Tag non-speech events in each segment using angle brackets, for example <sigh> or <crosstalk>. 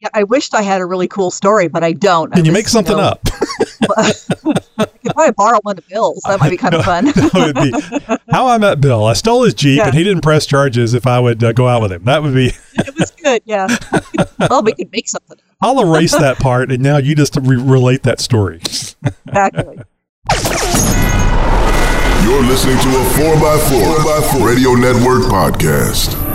Yeah, I wished I had a really cool story, but I don't. Can I you was, make something know, up? <laughs> I could probably borrow one of Bill's. That might be kind of <laughs> fun. that would be <laughs> how I met Bill. I stole his Jeep Yeah. and he didn't press charges if I would uh, go out with him. That would be, it was good. Yeah. well, we could make something. Up. I'll erase that part and now you just re- relate that story. Exactly. You're listening to a 4x4, 4x4 Radio Network podcast.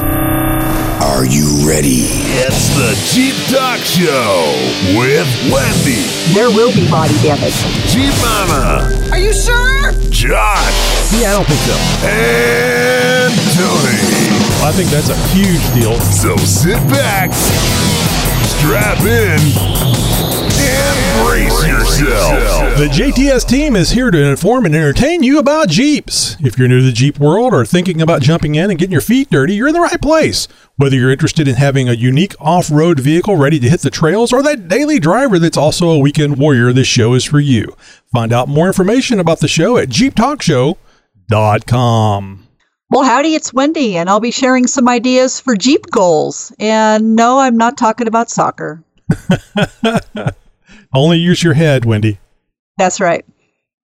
Are you ready? It's the Jeep Talk Show with Wendy, There will be body damage. Jeep Mama, Are you sure? Josh, Yeah, I don't think so. and Tony. I think that's a huge deal. So sit back, strap in, and brace yourself. The JTS team is here to inform and entertain you about Jeeps. If you're new to the Jeep world or thinking about jumping in and getting your feet dirty, you're in the right place. Whether you're interested in having a unique off road vehicle ready to hit the trails or that daily driver that's also a weekend warrior, this show is for you. Find out more information about the show at jeeptalkshow.com. Well, howdy, it's Wendy, and I'll be sharing some ideas for Jeep goals. And no, I'm not talking about soccer. <laughs> Only use your head, Wendy. That's right.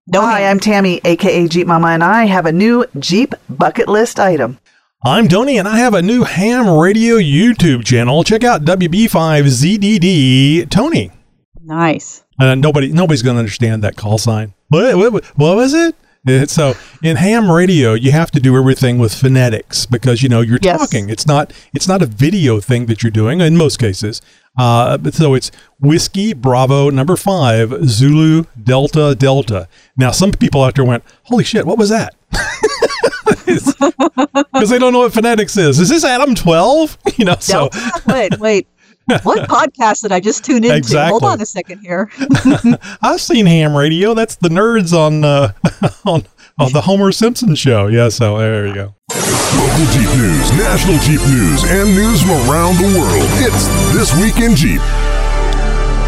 No Hi, hands. I'm Tammy, aka Jeep Mama, and I have a new Jeep bucket list item. I'm Tony, and I have a new ham radio YouTube channel. Check out WB5ZDD Tony. nice. And nobody, nobody's going to understand that call sign. What, what, what was it? It's- So in ham radio, you have to do everything with phonetics because you know you're Yes. talking. It's not, it's not a video thing that you're doing in most cases. Uh, so it's whiskey Bravo number five Zulu Delta Delta. Now some people out there went, "Holy shit, what was that?" <laughs> Because they don't know what phonetics is. Is this Adam twelve? <laughs> You know, so <laughs> wait, wait. What podcast did I just tune into? Exactly. Hold on a second here. I've seen ham radio. That's the nerds on uh, on on the Homer Simpson show. Yeah, so there you go. Local Jeep news, national Jeep news, and news from around the world. It's This Week in Jeep.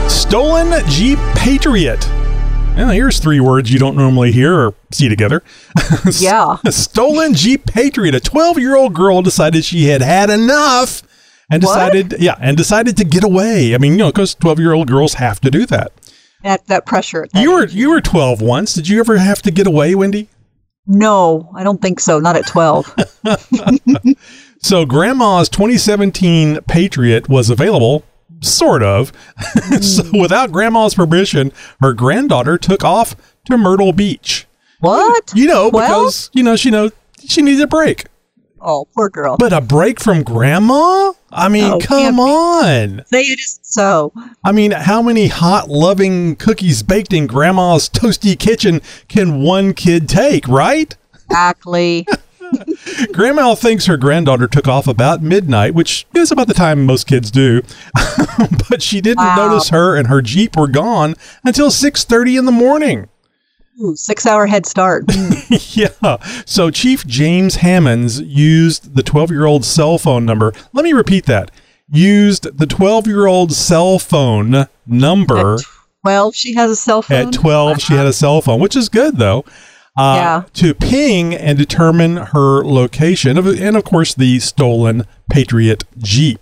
Stolen Jeep Patriot. Well, here's three words you don't normally hear or see together. <laughs> Yeah. A <laughs> stolen Jeep Patriot. A 12 year old girl decided she had had enough and What? decided, yeah, and decided to get away. I mean, you know, because 12 year old girls have to do that. That that pressure. that You were you were 12 once. Did you ever have to get away, Wendy? No, I don't think so. Not at 12. <laughs> <laughs> So grandma's 2017 Patriot was available, sort of. <laughs> so hmm. without grandma's permission, her granddaughter took off to Myrtle Beach. what? You know, Well? because you know she know she needs a break. Oh, poor girl. But a break from grandma? I mean, Oh, come on. Say it isn't so. I mean, how many hot, loving cookies baked in grandma's toasty kitchen can one kid take, right? Exactly. <laughs> <laughs> Grandma thinks her granddaughter took off about midnight, which is about the time most kids do. <laughs> but she didn't Wow. notice her and her Jeep were gone until 6:30 in the morning. Ooh, six hour head start. Mm. <laughs> yeah. So Chief James Hammonds used the 12-year-old cell phone number. Let me repeat that. Used the 12-year-old cell phone number Well, she has a cell phone. at 12. She had a cell phone, which is good though. Uh, Yeah. To ping and determine her location, of- and of course the stolen Patriot Jeep.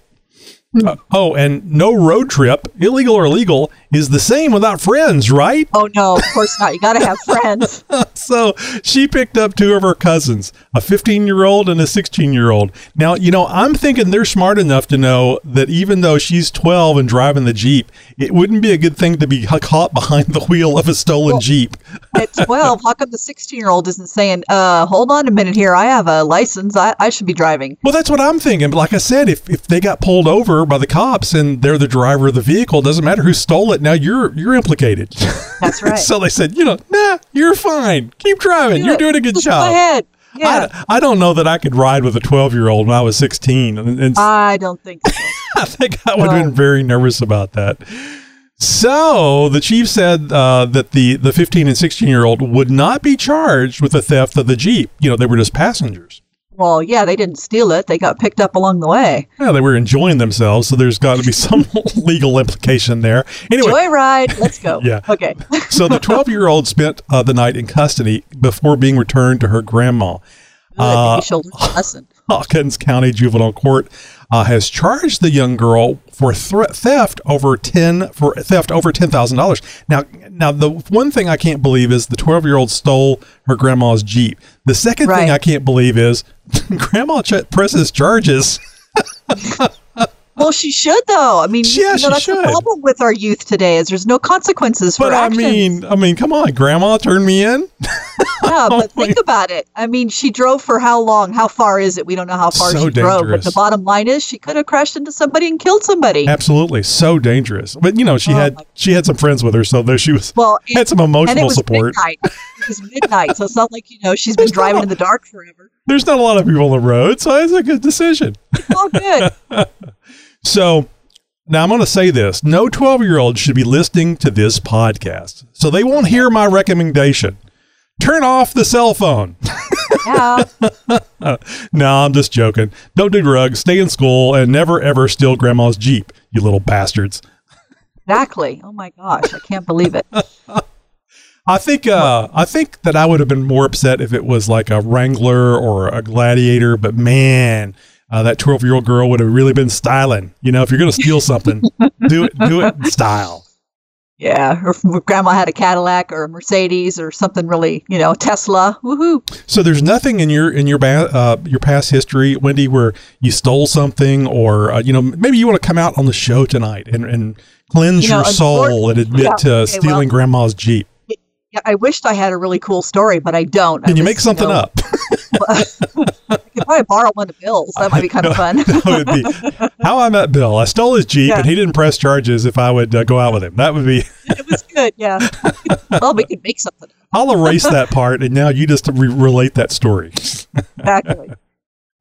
Hmm. Uh, oh, and no road trip, illegal or legal, is the same without friends, right? Oh no, of course not. You got to have friends. <laughs> So she picked up two of her cousins, a 15 year old and a 16 year old. Now, you know, I'm thinking they're smart enough to know that even though she's 12 and driving the Jeep, it wouldn't be a good thing to be caught behind the wheel of a stolen Jeep. At 12, how come the 16 year old isn't saying, uh, hold on a minute here. I have a license. I, I should be driving. Well, that's what I'm thinking. But like I said, if, if they got pulled over by the cops and they're the driver of the vehicle, it doesn't matter who stole it. Now you're you're implicated. That's <laughs> right. so they said, you know, nah, you're fine. Keep driving. You're doing a good Just job. Go ahead. Yeah. I, I don't know that I could ride with a 12 year old when I was 16. And, and I don't think so. <laughs> I think I would have been very nervous about that. So the chief said uh, that the, the 15 and 16 year old would not be charged with the theft of the Jeep. You know, they were just passengers. Well, yeah, they didn't steal it. They got picked up along the way. Yeah, they were enjoying themselves, so there's got to be some <laughs> legal implication there. Anyway, Joyride. Let's go. <laughs> Yeah. Okay. <laughs> so the 12 year old spent uh, the night in custody before being returned to her grandma. Good. Uh, Maybe she'll learn a lesson. Hawkins County Juvenile Court uh, has charged the young girl for thre- theft over ten for theft over ten thousand dollars. Now, now the one thing I can't believe is the twelve year old stole her grandma's jeep. The second thing I can't believe is <laughs> grandma ch- presses charges. <laughs> Well, she should though. I mean, Yeah, you know, that's should. the problem with our youth today is there's no consequences for But I actions. mean, I mean, come on, grandma, turn me in. <laughs> yeah, but <laughs> think about it. I mean, she drove for how long? How far is it? We don't know how far So she drove. But the bottom line is, she could have crashed into somebody and killed somebody. Absolutely, so dangerous. But you know, she Oh, had she had some friends with her, so there she was. Well, had some and it emotional was support. midnight. It was midnight, so it's not like you know she's been There's driving in the dark forever. There's not a lot of people on the road, so it's a good decision. It's all good. <laughs> So now I'm going to say this: no 12 year old should be listening to this podcast, so they won't hear my recommendation. Turn off the cell phone. yeah. <laughs> no, I'm just joking. Don't do drugs. Stay in school and never ever steal grandma's jeep. You little bastards. Exactly. Oh my gosh, I can't believe it. I think uh, I think that I would have been more upset if it was like a Wrangler or a Gladiator, but man, uh, that twelve year old girl would have really been styling. You know, if you're going to steal something, do it do it in style. Yeah, or grandma had a Cadillac or a Mercedes or something really, you know, Tesla. Woohoo! So there's nothing in your in your ba- uh, your past history, Wendy, where you stole something, or uh, you know maybe you want to come out on the show tonight and, and cleanse You know, your soul and admit yeah, to okay, stealing well- grandma's jeep. Yeah, I wished I had a really cool story, but I don't. Can I you was, make something know, up? <laughs> I could probably borrow one of Bill's. That might be kind <laughs> of fun. <laughs> that would be how I met Bill. I stole his jeep, Yeah. and he didn't press charges if I would uh, go out with him. That would be. <laughs> it was good. Yeah. well, we could make something. I'll erase that part, and now you just re- relate that story. Exactly.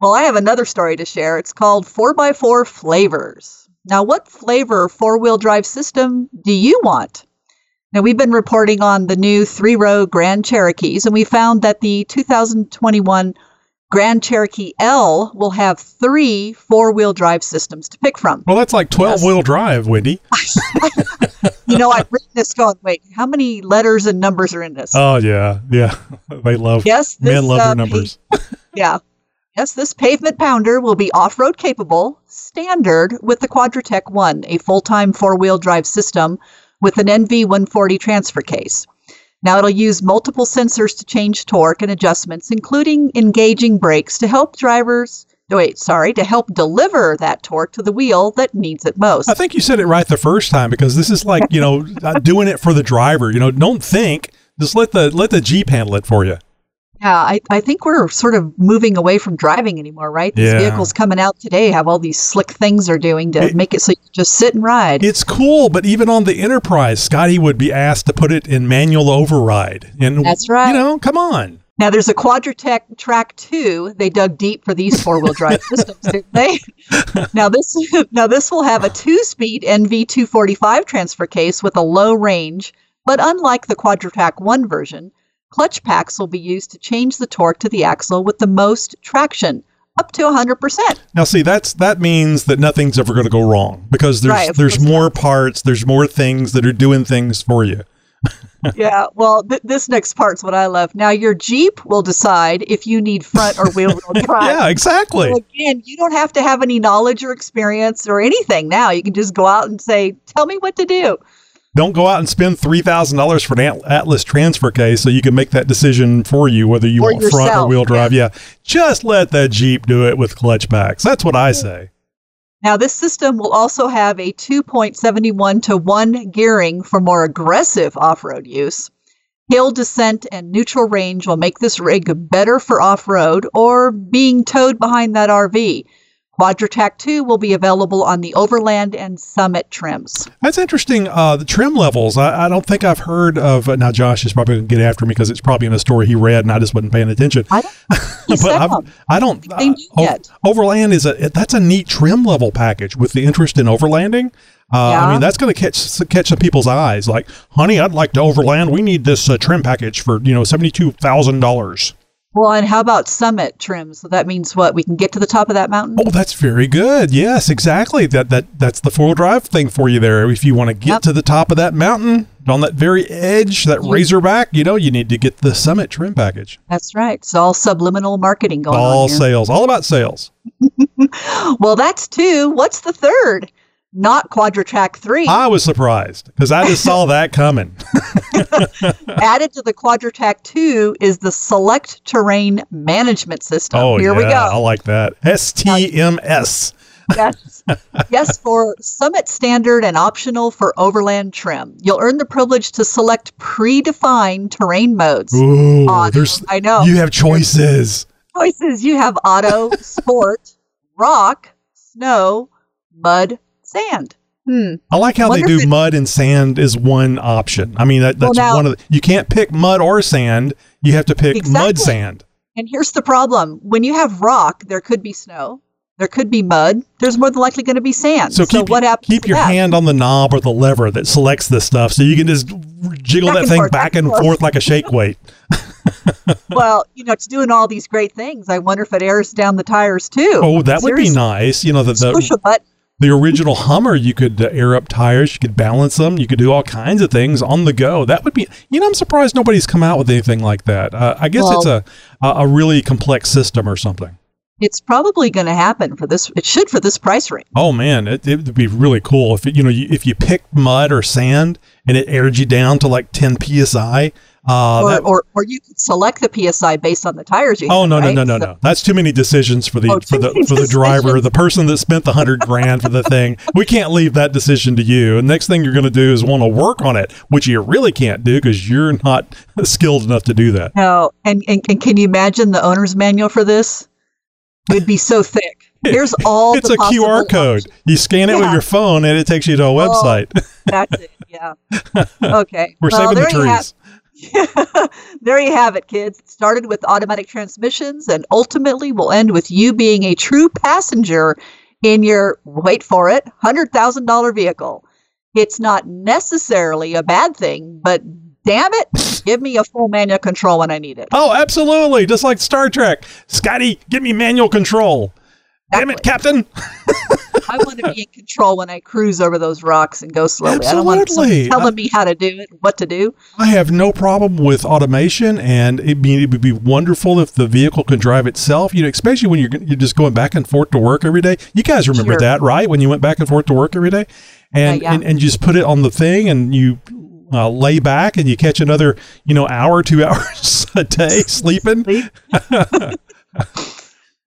well, I have another story to share. It's called 4x4 Flavors. Now, what flavor four wheel drive system do you want? Now, we've been reporting on the new three row Grand Cherokees, and we found that the 2021 Grand Cherokee L will have three four wheel drive systems to pick from. Well, that's like twelve wheel drive, Wendy. <laughs> You know, I've written this going, wait, how many letters and numbers are in this? Oh yeah, yeah. <laughs> They love yes, this, men love uh, their numbers. <laughs> Yeah. Yes, this pavement pounder will be off road capable, standard with the Quadratec 1, a full time four wheel drive system with an NV140 transfer case. Now, it'll use multiple sensors to change torque and adjustments, including engaging brakes to help drivers. Wait, sorry, to help deliver that torque to the wheel that needs it most. I think you said it right the first time because this is like you know <laughs> doing it for the driver. You know, don't think. Just let the let the Jeep handle it for you. Yeah, I, I think we're sort of moving away from driving anymore, right? These Yeah. vehicles coming out today have all these slick things they're doing to It- make it so you can just sit and ride. It's cool, but even on the Enterprise, Scotty would be asked to put it in manual override. And That's right. You know, come on. Now there's a Quadratec Track 2. They dug deep for these four-wheel drive <laughs> systems, didn't they? now this <laughs> now this will have a two-speed NV245 transfer case with a low range, but unlike the Quadratec 1 version, clutch packs will be used to change the torque to the axle with the most traction, up to 100%. Now, see, that's that means that nothing's ever going to go wrong because there's Right, there's more parts, there's more things that are doing things for you. <laughs> yeah, well, th- this next part's what I love. Now your Jeep will decide if you need front or wheel-wheel <laughs> drive. Yeah, exactly. So again, you don't have to have any knowledge or experience or anything now. You can just go out and say, "Tell me what to do." Don't go out and spend three thousand dollars for an Atlas transfer case so you can make that decision for you whether you For want front or wheel drive. Yeah, just let that Jeep do it with clutch packs. That's what I say. Now, this system will also have a 2.71 to 1 gearing for more aggressive off road use. Hill descent and neutral range will make this rig better for off road or being towed behind that RV. Quadratec 2 will be available on the Overland and Summit trims. That's interesting. Uh, the trim levels. I, I don't think I've heard of. Uh, now, Josh is probably going to get after me because it's probably in a story he read and I just wasn't paying attention. I don't <laughs> but I've. I. They do uh, yet. Overland is a that's a neat trim level package with the interest in overlanding. Uh, I mean, that's going to catch catch some people's eyes. Like, honey, I'd like to overland. We need this uh, trim package for you know seventy two thousand dollars. Well, and how about Summit trims? So that means what? We can get to the top of that mountain? Oh, that's very good. Yes, exactly. That that that's the four wheel drive thing for you there. If you want to get Yep. to the top of that mountain, on that very edge, that razorback, you know, you need to get the Summit trim package. That's right. It's all subliminal marketing going All on here. sales, all about sales. <laughs> well, that's two. What's the third? Not Quadra-Trac 3. I was surprised because I just saw that coming. <laughs> Added to the Quadra-Trac 2 is the Select Terrain Management System. Oh, Here yeah, we go. I like that. STMS. Yes. yes, for Summit Standard and optional for Overland Trim. You'll earn the privilege to select predefined terrain modes. Ooh, Auto, there's I know. you have choices. choices you have auto, <laughs> sport, rock, snow, mud, sand. Hmm. I like how they do it- mud and sand is one option. I mean, that, Well, that's now- one of the, you can't pick mud or sand. You have to pick mud sand. And here's the problem when you have rock, there could be snow, there could be mud, there's more than likely going to be sand. So keep what happens? keep to your that? hand on the knob or the lever that selects this stuff, so you can just jiggle Back that thing forth, back and forth like a shake weight. <laughs> <laughs> Well, you know, it's doing all these great things. I wonder if it airs down the tires too. Oh, that would be nice. You know, the Push the, a button. The original Hummer, you could uh, air up tires, you could balance them, you could do all kinds of things on the go. That would be, you know, I'm surprised nobody's come out with anything like that. Uh, I guess it's a, a a really complex system or something. It's probably going to happen for this. It should for this price range. Oh man, it, it would be really cool if it, you know you, if you picked mud or sand and it aired you down to like 10 psi. Uh, or, that- or, or you could select the PSI based on the tires you oh have, no no right? no no So- no! That's too many decisions for the Oh, for the for the driver, the person that spent the hundred grand for the thing. We can't leave that decision to you. And next thing you're going to do is want to work on it, which you really can't do because you're not skilled enough to do that. No, and, and, and can you imagine the owner's manual for this? It'd be so thick. Here's <laughs> all It's a QR code. options. You scan it with your phone, and it takes you to a website. That's it. Yeah. <laughs> Okay. We're Well, saving the there you have- trees. <laughs> there you have it, kids. It started with automatic transmissions and ultimately will end with you being a true passenger in your, wait for it, $100,000 vehicle. It's not necessarily a bad thing, but damn it, give me a full manual control when I need it. Oh, absolutely. Just like Star Trek. Scotty, give me manual control. Damn it, Captain. <laughs> I want to be in control when I cruise over those rocks and go slowly. I don't want Absolutely. someone telling me how to do it, what to do. I have no problem with automation, and it, be, it would be wonderful if the vehicle can drive itself. You know, especially when you're you're just going back and forth to work every day. You guys remember Sure. that, right? When you went back and forth to work every day, and Yeah, yeah. and, and just put it on the thing, and you uh, lay back, and you catch another you know hour, two <laughs> hours a day sleeping. <laughs>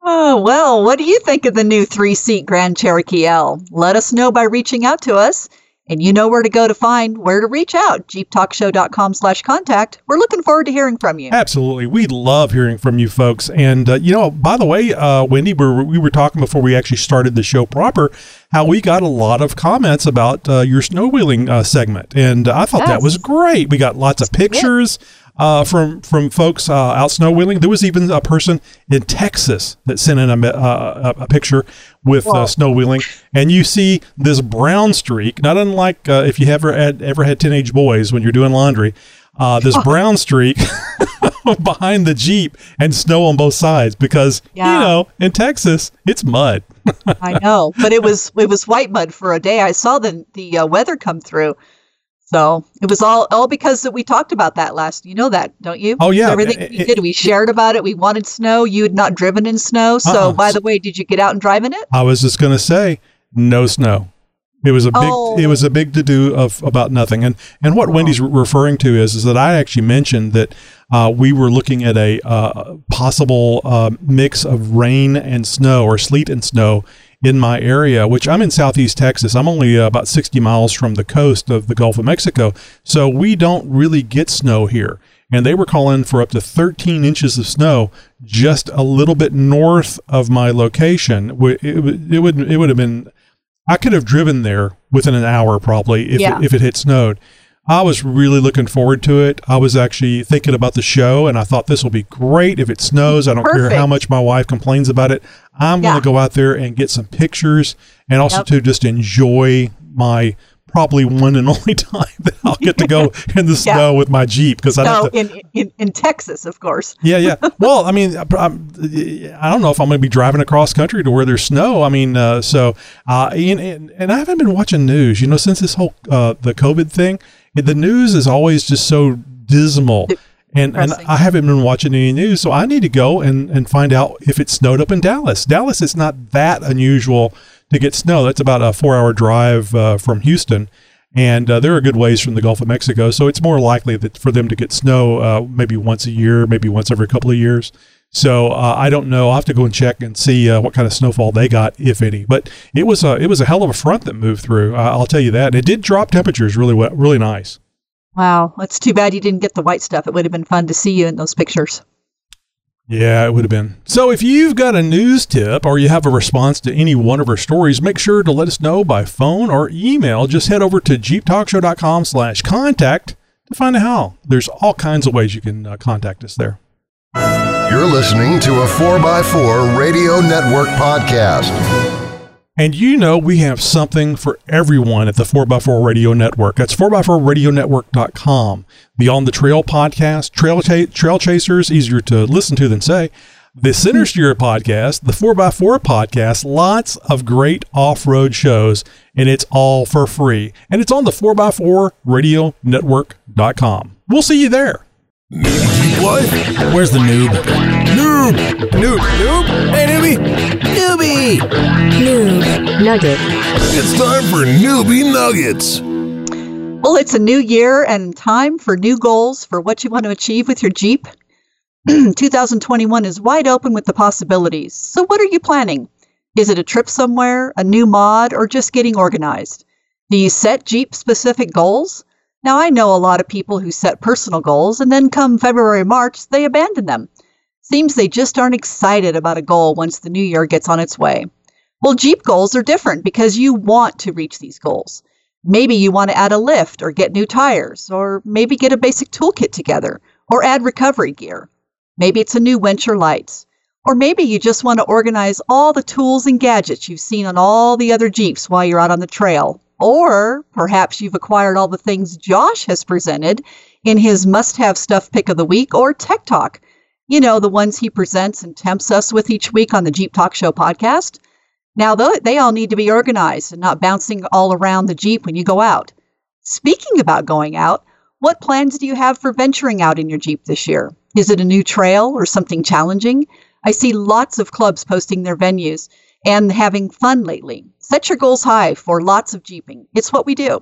Oh, well, what do you think of the new three seat Grand Cherokee L? Let us know by reaching out to us. And you know where to go to find where to reach out. jeeptalkshow.com slash contact. We're looking forward to hearing from you. Absolutely, we love hearing from you folks. And uh, you know, by the way, uh, Wendy, we were, we were talking before we actually started the show proper, how we got a lot of comments about uh, your snow wheeling uh, segment, and I thought that was great. We got lots of pictures. Uh, from from folks uh, out snow wheeling, there was even a person in Texas that sent in a, uh, a, a picture with uh, snow wheeling, and you see this brown streak. Not unlike uh, if you ever had ever had teenage boys when you're doing laundry, uh, this <laughs> brown streak <laughs> behind the Jeep and snow on both sides because you know in Texas it's mud. I know, but it was it was white mud for a day. I saw the the uh, weather come through, so it was all all because that we talked about that last. You know that, don't you? Oh, yeah. everything It- we did, we shared about it. We wanted snow. You had not driven in snow, so Uh-uh. by the way, did you get out and drive in it? I was just gonna say no snow. It was a big Oh. it was a big to do of about nothing. And and what Wendy's re- referring to is is that I actually mentioned that uh, we were looking at a uh, possible uh, mix of rain and snow or sleet and snow in my area, which I'm in southeast Texas. I'm only uh, about 60 miles from the coast of the Gulf of Mexico, so we don't really get snow here. And they were calling for up to 13 inches of snow just a little bit north of my location. It would it would it would have been I could have driven there within an hour probably if Yeah. it, if it had snowed. I was really looking forward to it. I was actually thinking about the show, and I thought this will be great if it snows. I don't care how much my wife complains about it. I'm going to go out there and get some pictures, and also Yep. to just enjoy my probably one and <laughs> only time that I'll get to go <laughs> in the Yeah. snow with my Jeep because I No, in, in in Texas, of course. Yeah, yeah. <laughs> Well, I mean, I'm, I don't know if I'm going to be driving across country to where there's snow. I mean, uh, so uh, and, and and I haven't been watching news. You know, since this whole uh, the COVID thing, the news is always just so dismal. And, and I haven't been watching any news, so I need to go and, and find out if it snowed up in Dallas. Dallas is not that unusual to get snow. That's about a four hour drive uh, from Houston. And uh, there are good ways from the Gulf of Mexico, so it's more likely that for them to get snow uh, maybe once a year, maybe once every couple of years. So uh, I don't know. I'll have to go and check and see uh, what kind of snowfall they got, if any. But it was a it was a hell of a front that moved through. Uh, I'll tell you that. And it did drop temperatures really well, really nice. Wow, it's too bad you didn't get the white stuff. It would have been fun to see you in those pictures. Yeah, it would have been. So if you've got a news tip or you have a response to any one of our stories, make sure to let us know by phone or email. Just head over to jeeptalkshow.com slash contact to find out how. There's all kinds of ways you can uh, contact us there. You're listening to a 4x4 Radio Network podcast. And you know we have something for everyone at the 4x4 Radio Network. That's 4x4radionetwork.com. The On the Trail podcast, Trail, Trail Chasers, easier to listen to than say. The Center Steer podcast, the 4x4 podcast, lots of great off road shows, and it's all for free. And it's on the 4x4 radionetwork.com. We'll see you there. Jeep life? Where's the noob? Noob! Noob! Noob! Hey, newbie! Newbie! Noob Nugget. It's time for Newbie Nuggets. Well, it's a new year and time for new goals for what you want to achieve with your Jeep. <clears throat> 2021 is wide open with the possibilities. So, what are you planning? Is it a trip somewhere, a new mod, or just getting organized? Do you set Jeep specific goals? Now, I know a lot of people who set personal goals and then come February, March, they abandon them. Seems they just aren't excited about a goal once the new year gets on its way. Well, Jeep goals are different because you want to reach these goals. Maybe you want to add a lift or get new tires, or maybe get a basic toolkit together, or add recovery gear. Maybe it's a new winch or lights. Or maybe you just want to organize all the tools and gadgets you've seen on all the other Jeeps while you're out on the trail. Or perhaps you've acquired all the things Josh has presented in his must have stuff pick of the week or Tech Talk. You know, the ones he presents and tempts us with each week on the Jeep Talk Show podcast. Now, they all need to be organized and not bouncing all around the Jeep when you go out. Speaking about going out, what plans do you have for venturing out in your Jeep this year? Is it a new trail or something challenging? I see lots of clubs posting their venues and having fun lately. Set your goals high for lots of Jeeping. It's what we do.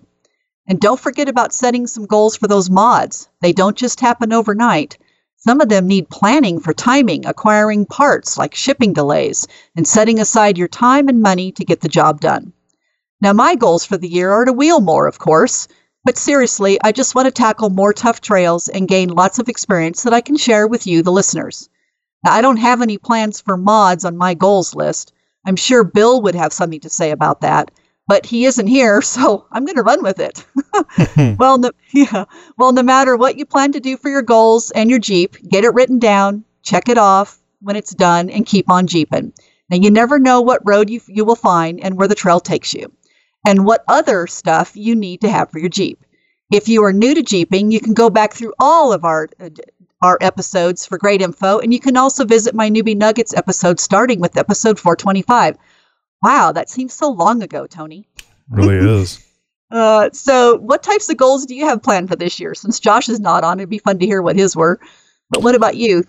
And don't forget about setting some goals for those mods. They don't just happen overnight. Some of them need planning for timing, acquiring parts like shipping delays, and setting aside your time and money to get the job done. Now, my goals for the year are to wheel more, of course, but seriously, I just want to tackle more tough trails and gain lots of experience that I can share with you, the listeners. Now, I don't have any plans for mods on my goals list. I'm sure Bill would have something to say about that, but he isn't here, <laughs> so I'm going to run with it. <laughs> well, no, <laughs> yeah. Well, no matter what you plan to do for your goals and your Jeep, get it written down, check it off when it's done, and keep on Jeeping. Now, you never know what road you, you will find and where the trail takes you, and what other stuff you need to have for your Jeep. If you are new to Jeeping, you can go back through all of our uh, our episodes for great info, and you can also visit my Newbie Nuggets episode starting with episode 425. Wow, that seems so long ago, Tony. Really is. <laughs> Uh, so, what types of goals do you have planned for this year? Since Josh is not on, it'd be fun to hear what his were. But what about you?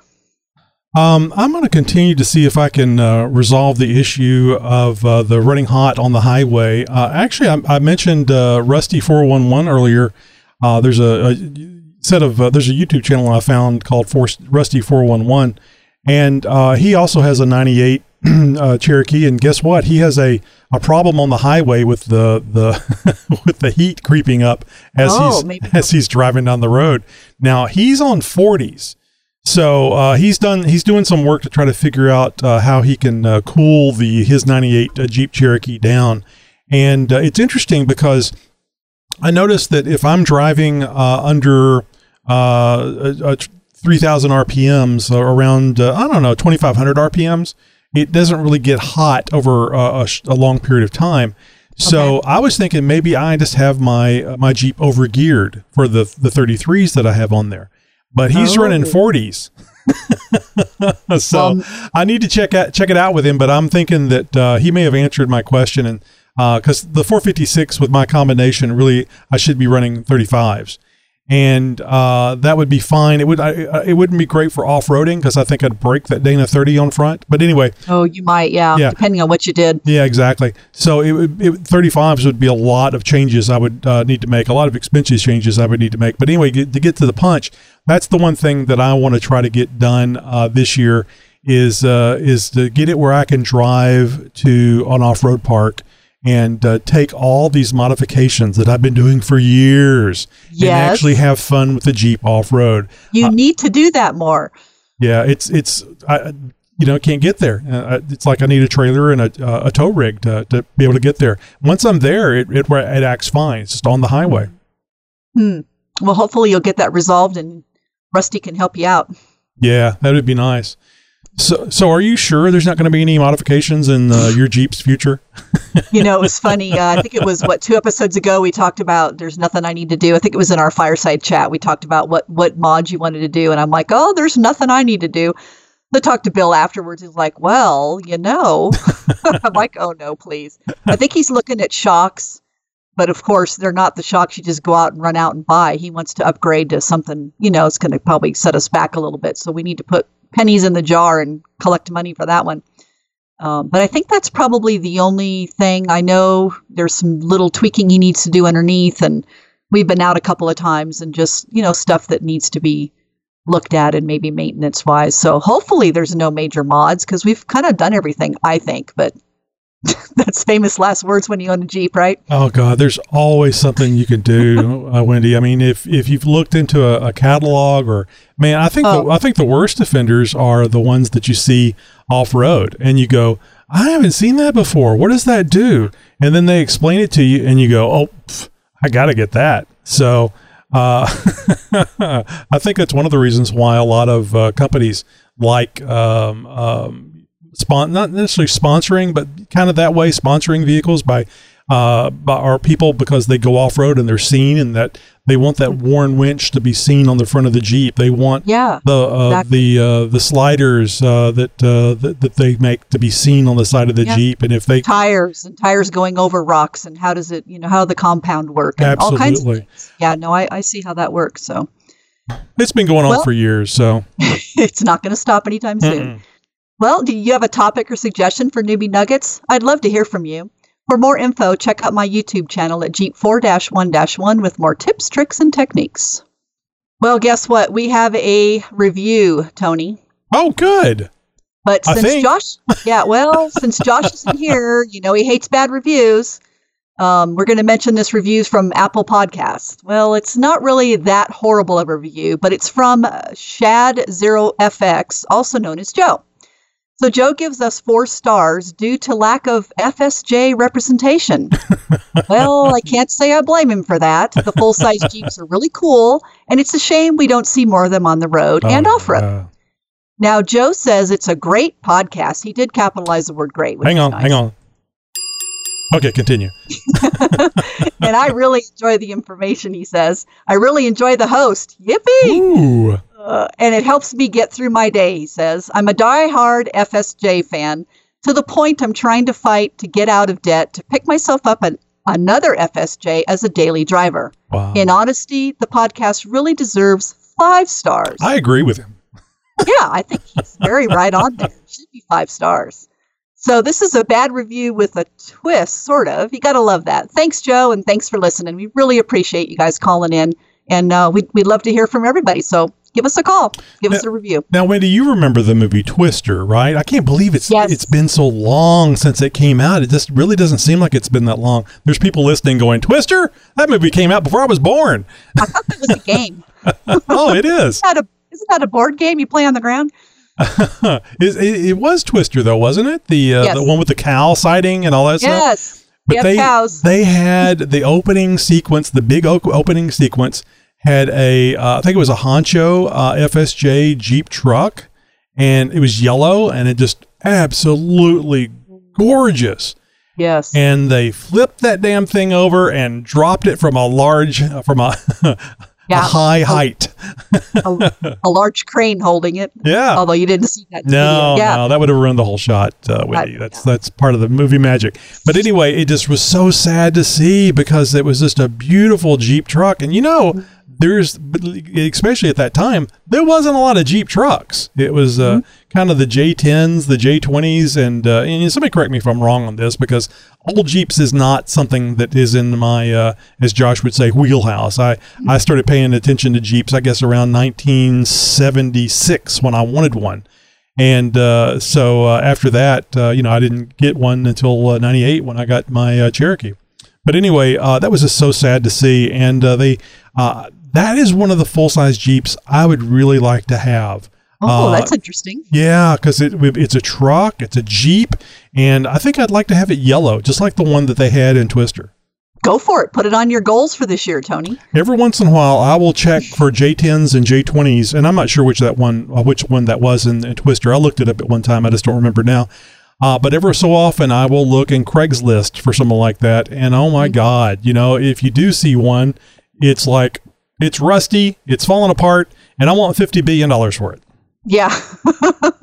Um, I'm going to continue to see if I can uh, resolve the issue of uh, the running hot on the highway. Uh, actually, I, I mentioned uh, Rusty 411 earlier. Uh, there's a, a set of uh, there's a YouTube channel I found called Four, Rusty 411, and uh, he also has a 98 <clears throat> uh, Cherokee. And guess what? He has a, a problem on the highway with the the <laughs> with the heat creeping up as Oh, he's as he's driving down the road. Now he's on 40s. So uh, he's done. He's doing some work to try to figure out uh, how he can uh, cool the his '98 uh, Jeep Cherokee down, and uh, it's interesting because I noticed that if I'm driving uh, under uh, a, a 3,000 RPMs around uh, I don't know 2,500 RPMs, it doesn't really get hot over uh, a, sh- a long period of time. So I was thinking maybe I just have my uh, my Jeep overgeared for the the 33s that I have on there, but he's Oh. running 40s. <laughs> so Well, I need to check out check it out with him. But I'm thinking that uh, he may have answered my question, and because the 456 with my combination really I should be running 35s, and uh, that would be fine. It would I, I- it wouldn't be great for off roading because I think I'd break that Dana 30 on front. But anyway, Oh, you might, yeah, Yeah. depending on what you did. yeah, exactly. So it would it, 35s would be a lot of changes I would uh, need to make, a lot of expenses changes I would need to make. But anyway, to get to the punch, that's the one thing that I want to try to get done uh, this year is uh, is to get it where I can drive to an off road park and uh, take all these modifications that I've been doing for years and actually have fun with the Jeep off road. You need to do that more. Yeah, it's it's I you know can't get there. Uh, it's like I need a trailer and a, uh, a tow rig to, to be able to get there. Once I'm there, it, it it acts fine. It's just on the highway. Hmm. Well, hopefully you'll get that resolved and Rusty can help you out. Yeah, that would be nice. So so are you sure there's not going to be any modifications in uh, your Jeep's future? <laughs> You know, it was funny. Uh, I think it was what two episodes ago we talked about. There's nothing I need to do. I think it was in our fireside chat. We talked about what what mods you wanted to do, and I'm like, oh, there's nothing I need to do. I talked to Bill afterwards. He's like, well, you know. <laughs> I'm like, oh no, please. I think he's looking at shocks, but of course they're not the shocks you just go out and run out and buy. He wants to upgrade to something. You know, it's going to probably set us back a little bit. So we need to put pennies in the jar and collect money for that one. Um, but I think that's probably the only thing. I know there's some little tweaking he needs to do underneath, and we've been out a couple of times and just, you know, stuff that needs to be looked at and maybe maintenance wise. So hopefully there's no major mods because we've kind of done everything, I think. But <laughs> that's famous last words when you own a Jeep, right? Oh God, there's always something you can do, <laughs> uh, Wendy. I mean, if if you've looked into a, a catalog or man, I think the, Oh. I think the worst offenders are the ones that you see off road, and you go, I haven't seen that before. What does that do? And then they explain it to you, and you go, Oh, pff, I got to get that. So. Uh, <laughs> I think that's one of the reasons why a lot of uh, companies like um, um, spon- not necessarily sponsoring, but kind of that way, sponsoring vehicles by uh, by our people because they go off road and they're seen, and that they want that worn winch to be seen on the front of the Jeep. They want Yeah. the uh, exactly. the uh, the sliders uh, that, uh, that that they make to be seen on the side of the Yeah. Jeep, and if they Tires and tires going over rocks and how does it, you know, how the compound work and all kinds of Absolutely. things. Yeah, no, I, I see how that works. So it's been going on Well- for years, so <laughs> it's not going to stop anytime soon. Well, do you have a topic or suggestion for Newbie Nuggets? I'd love to hear from you. For more info, check out my YouTube channel at Jeep 4 1 1 with more tips, tricks, and techniques. Well, guess what? We have a review, Tony. oh, good. But I since think. Josh, yeah, well, since Josh isn't here, you know, he hates bad reviews. Um, we're going to mention this reviews from Apple Podcast. Well, it's not really that horrible of a review, but it's from uh, Shad0FX, also known as Joe. So Joe gives us four stars due to lack of FSJ representation. <laughs> well, I can't say I blame him for that. The full size <laughs> Jeeps are really cool, and it's a shame we don't see more of them on the road and Oh, off road. uh, Now, Joe says it's a great podcast. He did capitalize the word great. hang on, nice. hang on. Okay, continue. <laughs> and I really enjoy the information he says. I really enjoy the host. Yippee! Ooh, Uh, and it helps me get through my day, he says. I'm a die-hard FSJ fan to the point I'm trying to fight to get out of debt to pick myself up an, another FSJ as a daily driver. wow. In honesty, the podcast really deserves five stars. I agree with him. yeah, I think he's very right on there. Should be five stars. So this is a bad review with a twist, sort of. You gotta love that. Thanks, Joe, and thanks for listening. We really appreciate you guys calling in, and uh, we'd, we'd love to hear from everybody. So give us a call, give us a review. Now, Wendy, you remember the movie Twister, right? I can't believe it's Yes. it's been so long since it came out. It just really doesn't seem like it's been that long. There's people listening going, "Twister? That movie came out before I was born." I thought that was a game. <laughs> oh, it is. Isn't that a, isn't that a board game you play on the ground? <laughs> it, it, it was Twister though, wasn't it? The uh, Yes. the one with the cow sighting and all that stuff. Yes. But they cows. they had the opening sequence, the big opening sequence had a uh, I think it was a Honcho uh, FSJ Jeep truck, and it was yellow, and it just absolutely gorgeous. Yes. And they flipped that damn thing over and dropped it from a large from <laughs> a Yeah. high height. a, a large crane holding it. Yeah. Although you didn't see that. No. Yeah. no, that would have ruined the whole shot, uh, Whitney. I- that's that's part of the movie magic. But anyway, it just was so sad to see because it was just a beautiful Jeep truck, and you know, there's especially at that time there wasn't a lot of Jeep trucks. It was uh, kind of the J10s, the J20s, and uh, and somebody correct me if I'm wrong on this because old Jeeps is not something that is in my uh, as Josh would say wheelhouse. I I started paying attention to Jeeps I guess around 1976 when I wanted one. And uh, so uh, after that, uh, you know, I didn't get one until uh, 98 when I got my uh, Cherokee. But anyway, uh, that was just so sad to see. And uh, they, uh, that is one of the full size Jeeps I would really like to have. Oh, Uh, that's interesting. Yeah, because it, it's a truck, it's a Jeep, and I think I'd like to have it yellow, just like the one that they had in Twister. Go for it. Put it on your goals for this year, Tony. Every once in a while, I will check for J10s and J20s, and I'm not sure which that one, uh, which one that was in, in Twister. I looked it up at one time. I just don't remember now. Uh, but ever so often, I will look in Craigslist for something like that, and oh my God, you know, if you do see one, it's like it's rusty, it's falling apart, and I want fifty billion dollars for it. Yeah. <laughs>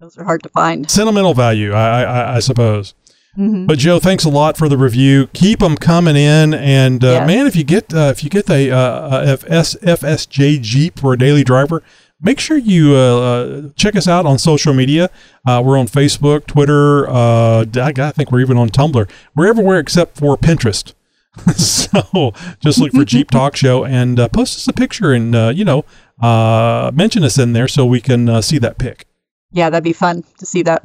Those are hard to find. Sentimental value, I, I, I suppose. Mhm. But Joe, thanks a lot for the review. Keep them coming in, and uh, Yes. man, if you get uh, if you get the uh, FS, FSJ Jeep for a daily driver, make sure you uh, uh, check us out on social media. Uh, we're on Facebook, Twitter. Uh, I I think we're even on Tumblr. We're everywhere except for Pinterest. <laughs> so just look for Jeep Talk Show and uh, post us a picture, and uh, you know, uh, mention us in there so we can uh, see that pic. Yeah, that'd be fun to see that.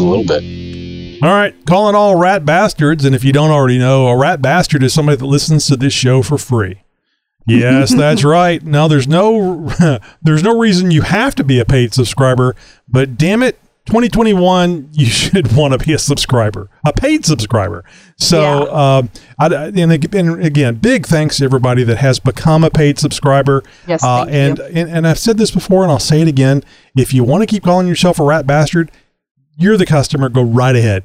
a little bit? All right, calling all rat bastards. And if you don't already know, a rat bastard is somebody that listens to this show for free. Yes, <laughs> that's right. Now there's no <laughs> there's no reason you have to be a paid subscriber, but damn it, 2021 you <laughs> should want to be a subscriber, a paid subscriber. So, um, I, and and again, big thanks to everybody that has become a paid subscriber. Yes, uh, and, and and I've said this before, and I'll say it again. If you want to keep calling yourself a rat bastard, you're the customer. Go right ahead.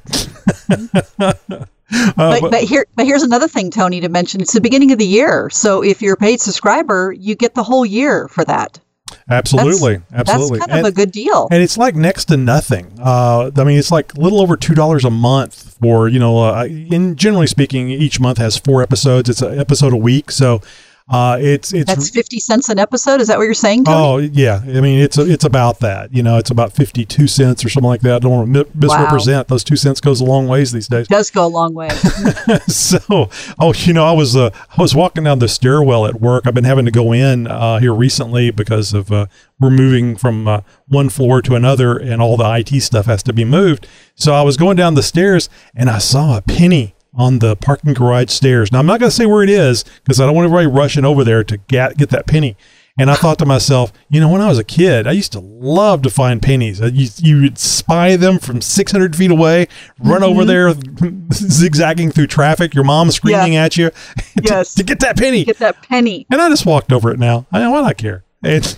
<laughs> Uh, but, but- but here, but here's another thing, Tony, to mention. It's the beginning of the year, so if you're a paid subscriber, you get the whole year for that. absolutely, absolutely. That's kind of a good deal. and it's like next to nothing. Uh, I mean, it's like a little over two dollars a month for you know. Uh, in generally speaking, each month has four episodes. It's an episode a week, so uh, it's it's. That's fifty cents an episode. Is that what you're saying, Tony? Oh yeah, I mean it's it's about that. You know, it's about fifty two cents or something like that. I don't want to mi- misrepresent. Those two cents goes a long ways these days. does go a long way. <laughs> so, oh, you know, I was uh, I was walking down the stairwell at work. I've been having to go in uh, here recently because of uh, we're moving from uh, one floor to another, and all the IT stuff has to be moved. So I was going down the stairs, and I saw a penny on the parking garage stairs. Now I'm not going to say where it is because I don't want everybody rushing over there to get get that penny. And I thought to myself, you know, when I was a kid, I used to love to find pennies. You, you would spy them from 600 feet away, run over mm-hmm. there, zigzagging through traffic, your mom screaming Yeah. at you <laughs> to- Yes. to, get that penny. get that penny. and I just walked over it now. I don't not care. It's,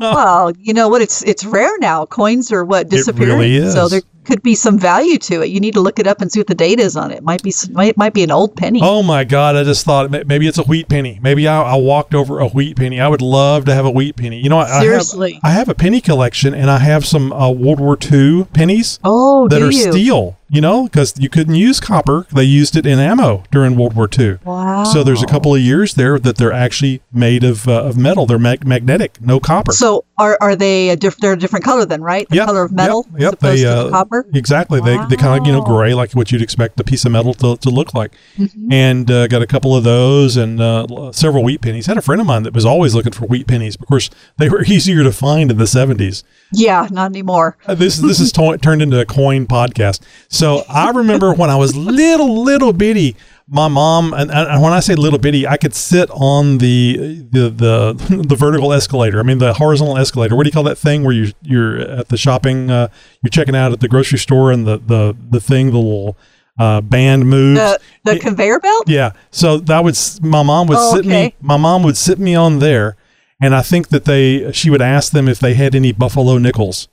Well, you know what? It's it's rare now. Coins are what disappearing. really is. So there could be some value to it. You need to look it up and see what the date is on it. Might be might might be an old penny. oh my God, I just thought maybe it's a wheat penny. Maybe I, I walked over a wheat penny. I would love to have a wheat penny. You know, I, Seriously. I have, I have a penny collection and I have some uh, World War II pennies. Oh, that are you? steel, you know, because you couldn't use copper. They used it in ammo during World War II. Wow. So there's a couple of years there that they're actually made of uh, of metal. They're mag- magnetic, no copper. So are are they a diff- they're a different color then, right? The Yep, color of metal Yep, yep. as they, to uh, copper. Exactly. They they kind of you know gray like what you'd expect a piece of metal to, to look like. Mm-hmm. And uh, got a couple of those and uh, several wheat pennies. Had a friend of mine that was always looking for wheat pennies. Of course, they were <laughs> easier to find in the 70s. Yeah, not anymore. Uh, this this is to- <laughs> turned into a coin podcast. So I remember when I was little little bitty, my mom, and, and when I say little bitty, I could sit on the the the <laughs> the vertical escalator. I mean the horizontal escalator. What do you call that thing where you you're at the shopping? Uh, you're checking out at the grocery store, and the the the thing, the little uh, band moves. The, the It- conveyor belt? yeah. So that would my mom would Oh, sit me. okay. My mom would sit me on there, and I think that they she would ask them if they had any buffalo nickels,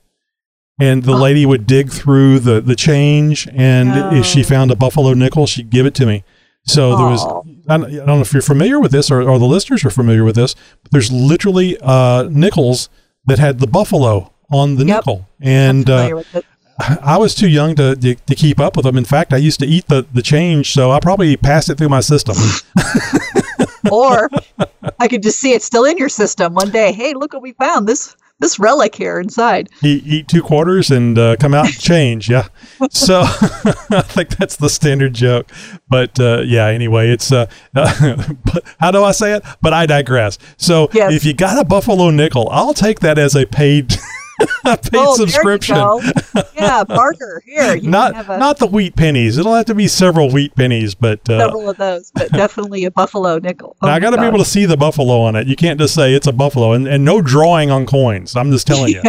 and the lady would dig through the the change, and if she Oh. found a buffalo nickel, she'd give it to me. So there was. Oh. I don't, I don't know if you're familiar with this, or, or the listeners are familiar with this. But there's literally uh, nickels that had the buffalo on the Yep. nickel, and uh. I was too young to, to to keep up with them. In fact, I used to eat the the change, so I probably passed it through my system. or <laughs> I could just see it still in your system one day. Hey, look what we found! This this relic here inside. eat, eat two quarters and uh, come out and change. Yeah. <laughs> So <laughs> I think that's the standard joke. But uh, yeah, anyway, it's, uh, <laughs> but how do I say it? But I digress. So Yes. if you got a Buffalo nickel, I'll take that as a paid, <laughs> a paid oh, subscription. There you go. <laughs> Yeah, Barker Here, you Not, have a, not the wheat pennies. It'll have to be several wheat pennies, but uh, several of those, but <laughs> definitely a buffalo nickel. Oh Now, I got to be able to see the buffalo on it. You can't just say it's a buffalo, and, and no drawing on coins. I'm just telling you.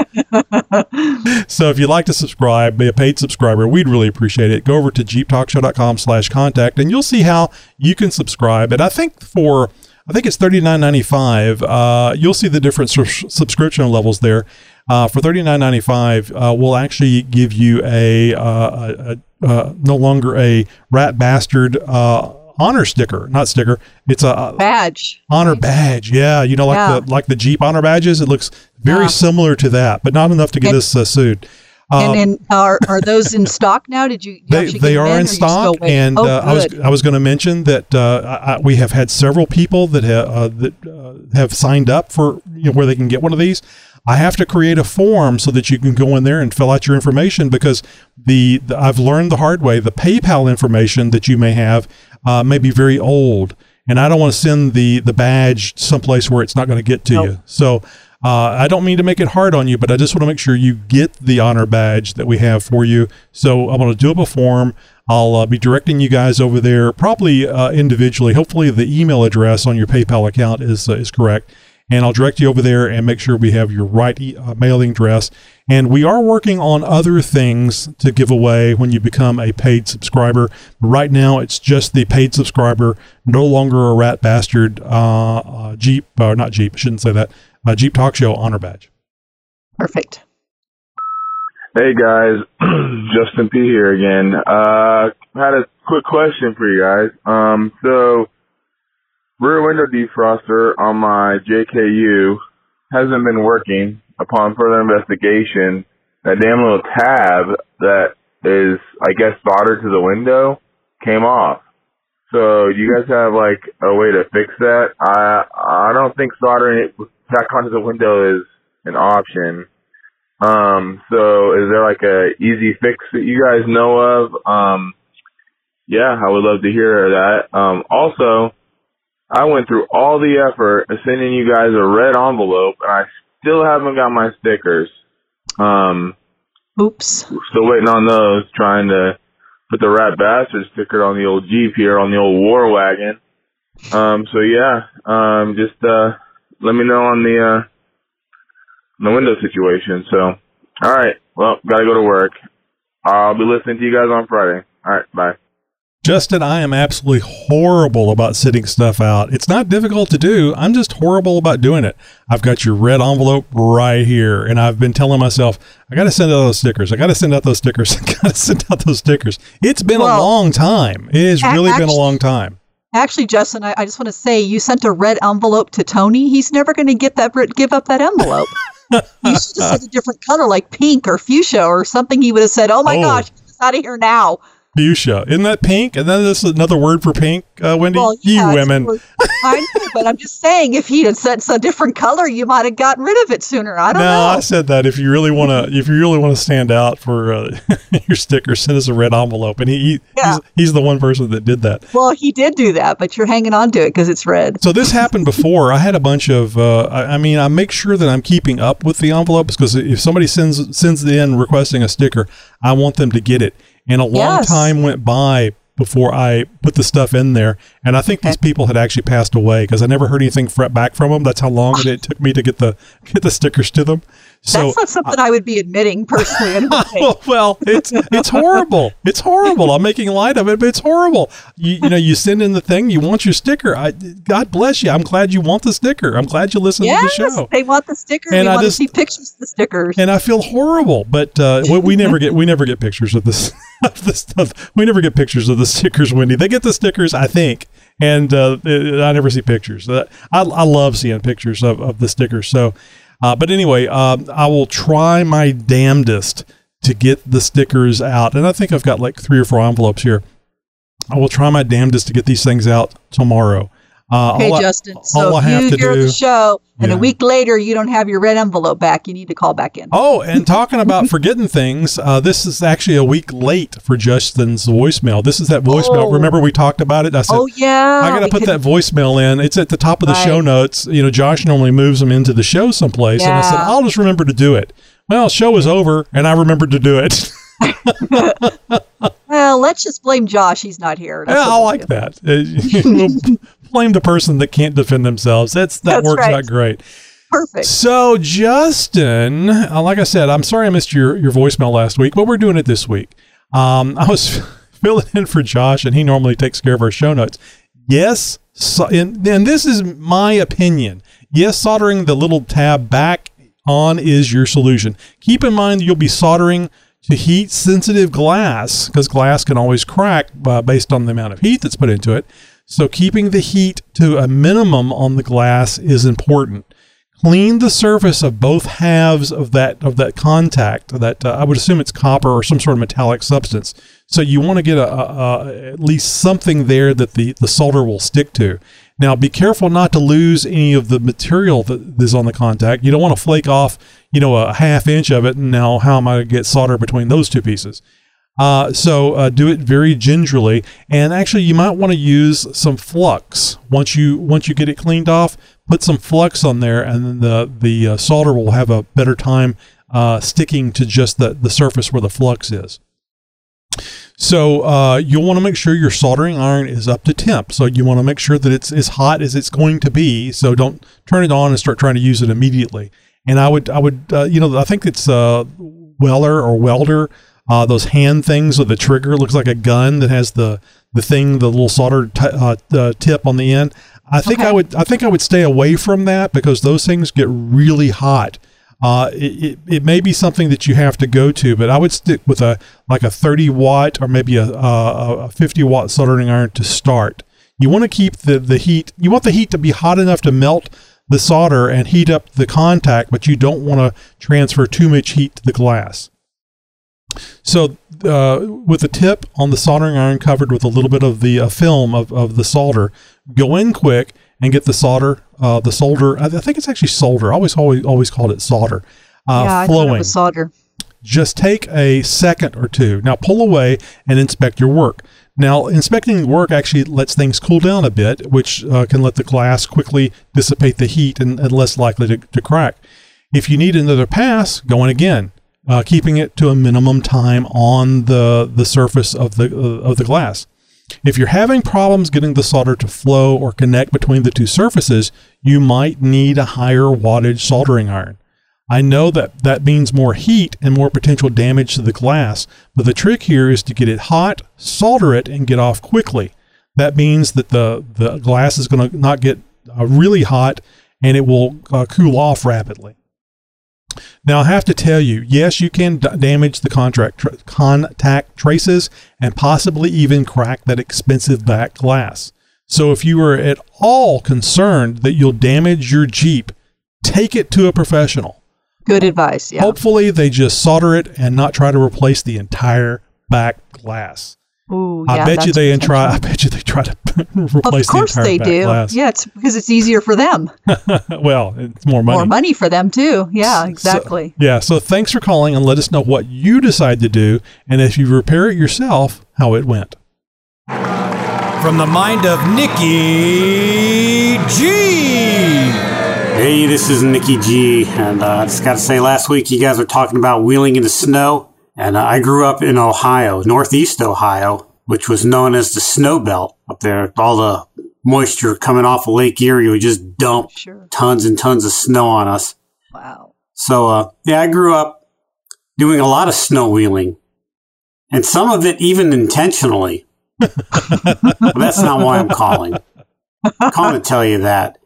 so if you'd like to subscribe, be a paid subscriber, we'd really appreciate it. Go over to jeeptalkshow.com slash contact, and you'll see how you can subscribe. And I think for I think it's thirty nine ninety five. Uh, you'll see the different sus- subscription levels there. Uh, for thirty nine ninety five, uh, we'll actually give you a, uh, a, a uh, no longer a rat bastard uh, honor sticker, not sticker. It's a, badge. honor badge. Yeah, you know, like Yeah. the like the Jeep honor badges. It looks very Yeah. similar to that, but not enough to get And- us uh, sued. and, and are are those in stock now? Did you? you Um, They, they are or in stock, and oh, uh, I was. I was going to mention that uh, I, we have had several people that ha- uh, that uh, have signed up for you know, where they can get one of these. I have to create a form so that you can go in there and fill out your information because the, the I've learned the hard way the PayPal information that you may have uh, may be very old, and I don't want to send the the badge someplace where it's not going to get to Nope. you. So. Uh, I don't mean to make it hard on you, but I just want to make sure you get the honor badge that we have for you. So I'm going to do up a form. I'll uh, be directing you guys over there, probably uh, individually. Hopefully, the email address on your PayPal account is uh, is correct, and I'll direct you over there and make sure we have your right e- uh, mailing address. And we are working on other things to give away when you become a paid subscriber. Right now, it's just the paid subscriber, no longer a rat bastard uh, uh, Jeep, or not Jeep, I shouldn't say that, uh, Jeep Talk Show honor badge. Perfect. Hey guys, <clears throat> Justin P here again. Uh, had a quick question for you guys. Um, so rear window defroster on my JKU hasn't been working. Upon further investigation, that damn little tab that is, I guess, soldered to the window came off. So you guys have like a way to fix that? I I don't think soldering it back onto the window is an option. Um, so is there like a easy fix that you guys know of? Um, yeah, I would love to hear that. Um, also, I went through all the effort of sending you guys a red envelope and I still haven't got my stickers. Um, Oops. still waiting on those, trying to put the rat bastard sticker on the old Jeep here, on the old war wagon. Um, so yeah, um, just, uh, let me know on the, uh, the window situation. So, all right. Well, gotta go to work. I'll be listening to you guys on Friday. All right. Bye. Justin, I am absolutely horrible about sitting stuff out. It's not difficult to do. I'm just horrible about doing it. I've got your red envelope right here, and I've been telling myself, I got to send out those stickers. I got to send out those stickers. <laughs> I got to send out those stickers. It's been a long time. It has really been a long time. Actually, Justin, I, I just want to say you sent a red envelope to Tony. He's never going to get that give up that envelope. you should have said a different color, like pink or fuchsia or something. He would have said, "Oh my Oh. gosh, get out of here now." Fuchsia. Isn't that pink? And then this is another word for pink, uh, Wendy? Well, you yeah, it's women. I know, but I'm just saying, if he had said a different color, you might have gotten rid of it sooner. I don't know. No, I said that if you really want to, if you really want to stand out for uh, <laughs> your sticker, send us a red envelope. And he, he Yeah. he's, he's the one person that did that. Well, he did do that, but you're hanging on to it because it's red. So this happened before. I had a bunch of. Uh, I, I mean, I make sure that I'm keeping up with the envelopes because if somebody sends sends in requesting a sticker, I want them to get it. And a long Yes. time went by before I put the stuff in there. And I think these people had actually passed away because I never heard anything back from them. That's how long it took me to get the get the stickers to them. So That's not something I would be admitting personally. I <laughs> well, it's it's horrible. It's horrible. I'm making light of it, but it's horrible. You, you know, you send in the thing, you want your sticker. I, God bless you. I'm glad you want the sticker. I'm glad you listen yes, to the show. they want the stickers. And they I want just- to see pictures of the stickers. And I feel horrible, but uh, we, we never get we never get pictures of this <laughs> of this stuff. We never get pictures of the stickers, Wendy. They get the stickers, I think, and uh, I never see pictures. Uh, I, I love seeing pictures of, of the stickers. So, uh, but anyway, um, I will try my damnedest to get the stickers out, and I think I've got like three or four envelopes here. I will try my damnedest to get these things out tomorrow. Uh, okay, I- Justin. all So I if have you to hear do- the show and Yeah. a week later you don't have your red envelope back, you need to call back in. Oh, and <laughs> talking about forgetting things, uh, this is actually a week late for Justin's voicemail. This is that voicemail. Oh. Remember we talked about it? I said, Oh yeah. I got to put could- that voicemail in. It's at the top of the show notes. You know, Josh normally moves them into the show someplace. And I said, I'll just remember to do it. Well, show is over, and I remembered to do it. <laughs> <laughs> Well, let's just blame Josh. He's not here. That's yeah, I like do. that. Blame the person that can't defend themselves. That's that That's works right. out great. Perfect. So, Justin, uh, like I said, I'm sorry I missed your, your voicemail last week, but we're doing it this week. Um, I was <laughs> filling in for Josh, and he normally takes care of our show notes. Yes, so, and, and this is my opinion. Yes, soldering the little tab back on is your solution. Keep in mind you'll be soldering to heat sensitive glass because glass can always crack uh, based on the amount of heat that's put into it. So keeping the heat to a minimum on the glass is important. Clean the surface of both halves of that of that contact. That uh, I would assume it's copper or some sort of metallic substance. So you want to get a, a, a at least something there that the the solder will stick to. Now be careful not to lose any of the material that is on the contact. You don't want to flake off, you know, a half inch of it. And now how am I going to get solder between those two pieces? Uh, so uh, do it very gingerly, and actually you might want to use some flux once you once you get it cleaned off. Put some flux on there, and then the the uh, solder will have a better time uh, sticking to just the the surface where the flux is. So uh, you'll want to make sure your soldering iron is up to temp. So you want to make sure that it's as hot as it's going to be. So don't turn it on and start trying to use it immediately. And I would I would uh, you know I think it's Weller or Welder uh, those hand things with the trigger looks like a gun that has the the thing the little solder t- uh, uh, tip on the end. I think I would I think I would stay away from that because those things get really hot. Uh, it, it, it may be something that you have to go to, but I would stick with a like a 30 watt or maybe a, a, a 50 watt soldering iron to start. You want to keep the, the heat. You want the heat to be hot enough to melt the solder and heat up the contact, but you don't want to transfer too much heat to the glass. So, uh, with the tip on the soldering iron covered with a little bit of the uh, film of, of the solder, go in quick and get the solder, uh, the solder. I think it's actually solder. I always, always, always called it solder. Uh, yeah, I thought it was solder. just take a second or two. Now pull away and inspect your work. Now, inspecting work actually lets things cool down a bit, which uh, can let the glass quickly dissipate the heat and, and less likely to, to crack. If you need another pass, go in again, uh, keeping it to a minimum time on the, the surface of the, uh, of the glass. If you're having problems getting the solder to flow or connect between the two surfaces, you might need a higher wattage soldering iron. I know that that means more heat and more potential damage to the glass, but the trick here is to get it hot, solder it, and get off quickly. That means that the, the glass is going to not get uh, really hot and it will uh, cool off rapidly. Now, I have to tell you, yes, you can d- damage the contract tr- contact traces and possibly even crack that expensive back glass. So, if you are at all concerned that you'll damage your Jeep, take it to a professional. Good advice. Yeah. Hopefully, they just solder it and not try to replace the entire back glass. Ooh, I yeah, bet you that's they try. I potential. bet you they try to <laughs> Of replace course the entire they do. glass. Yeah, it's because it's easier for them. <laughs> well, it's more money. More money for them too. Yeah, So- exactly. yeah. So thanks for calling and let us know what you decide to do, and if you repair it yourself, how it went. From the mind of Nikki G. Hey, this is Nikki G, and uh, I just got to say, last week you guys were talking about wheeling in the snow, and I grew up in Ohio, Northeast Ohio, which was known as the snow belt up there. All the moisture coming off of Lake Erie would just dump Sure. tons and tons of snow on us. Wow. So, uh, yeah, I grew up doing a lot of snow wheeling and some of it even intentionally. that's not why I'm calling. I'm calling to tell you that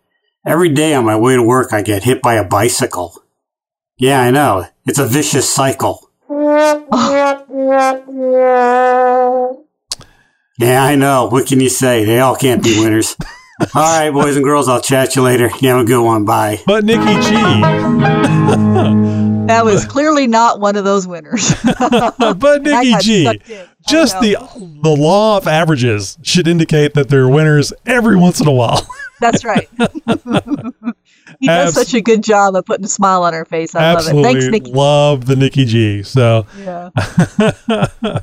every day on my way to work, I get hit by a bicycle. Yeah, I know. It's a vicious cycle. Oh. Yeah, I know. What can you say? They all can't be winners. <laughs> all right, boys and girls, I'll chat you later. You have a good one. Bye. But Nikki G, <laughs> That was clearly not one of those winners. <laughs> but Nikki G. Just the the law of averages should indicate that there are winners every once in a while. <laughs> That's right. <laughs> he does such a good job of putting a smile on her face. I Absolutely love it. Thanks, Nikki. love the Nikki G. So Yeah.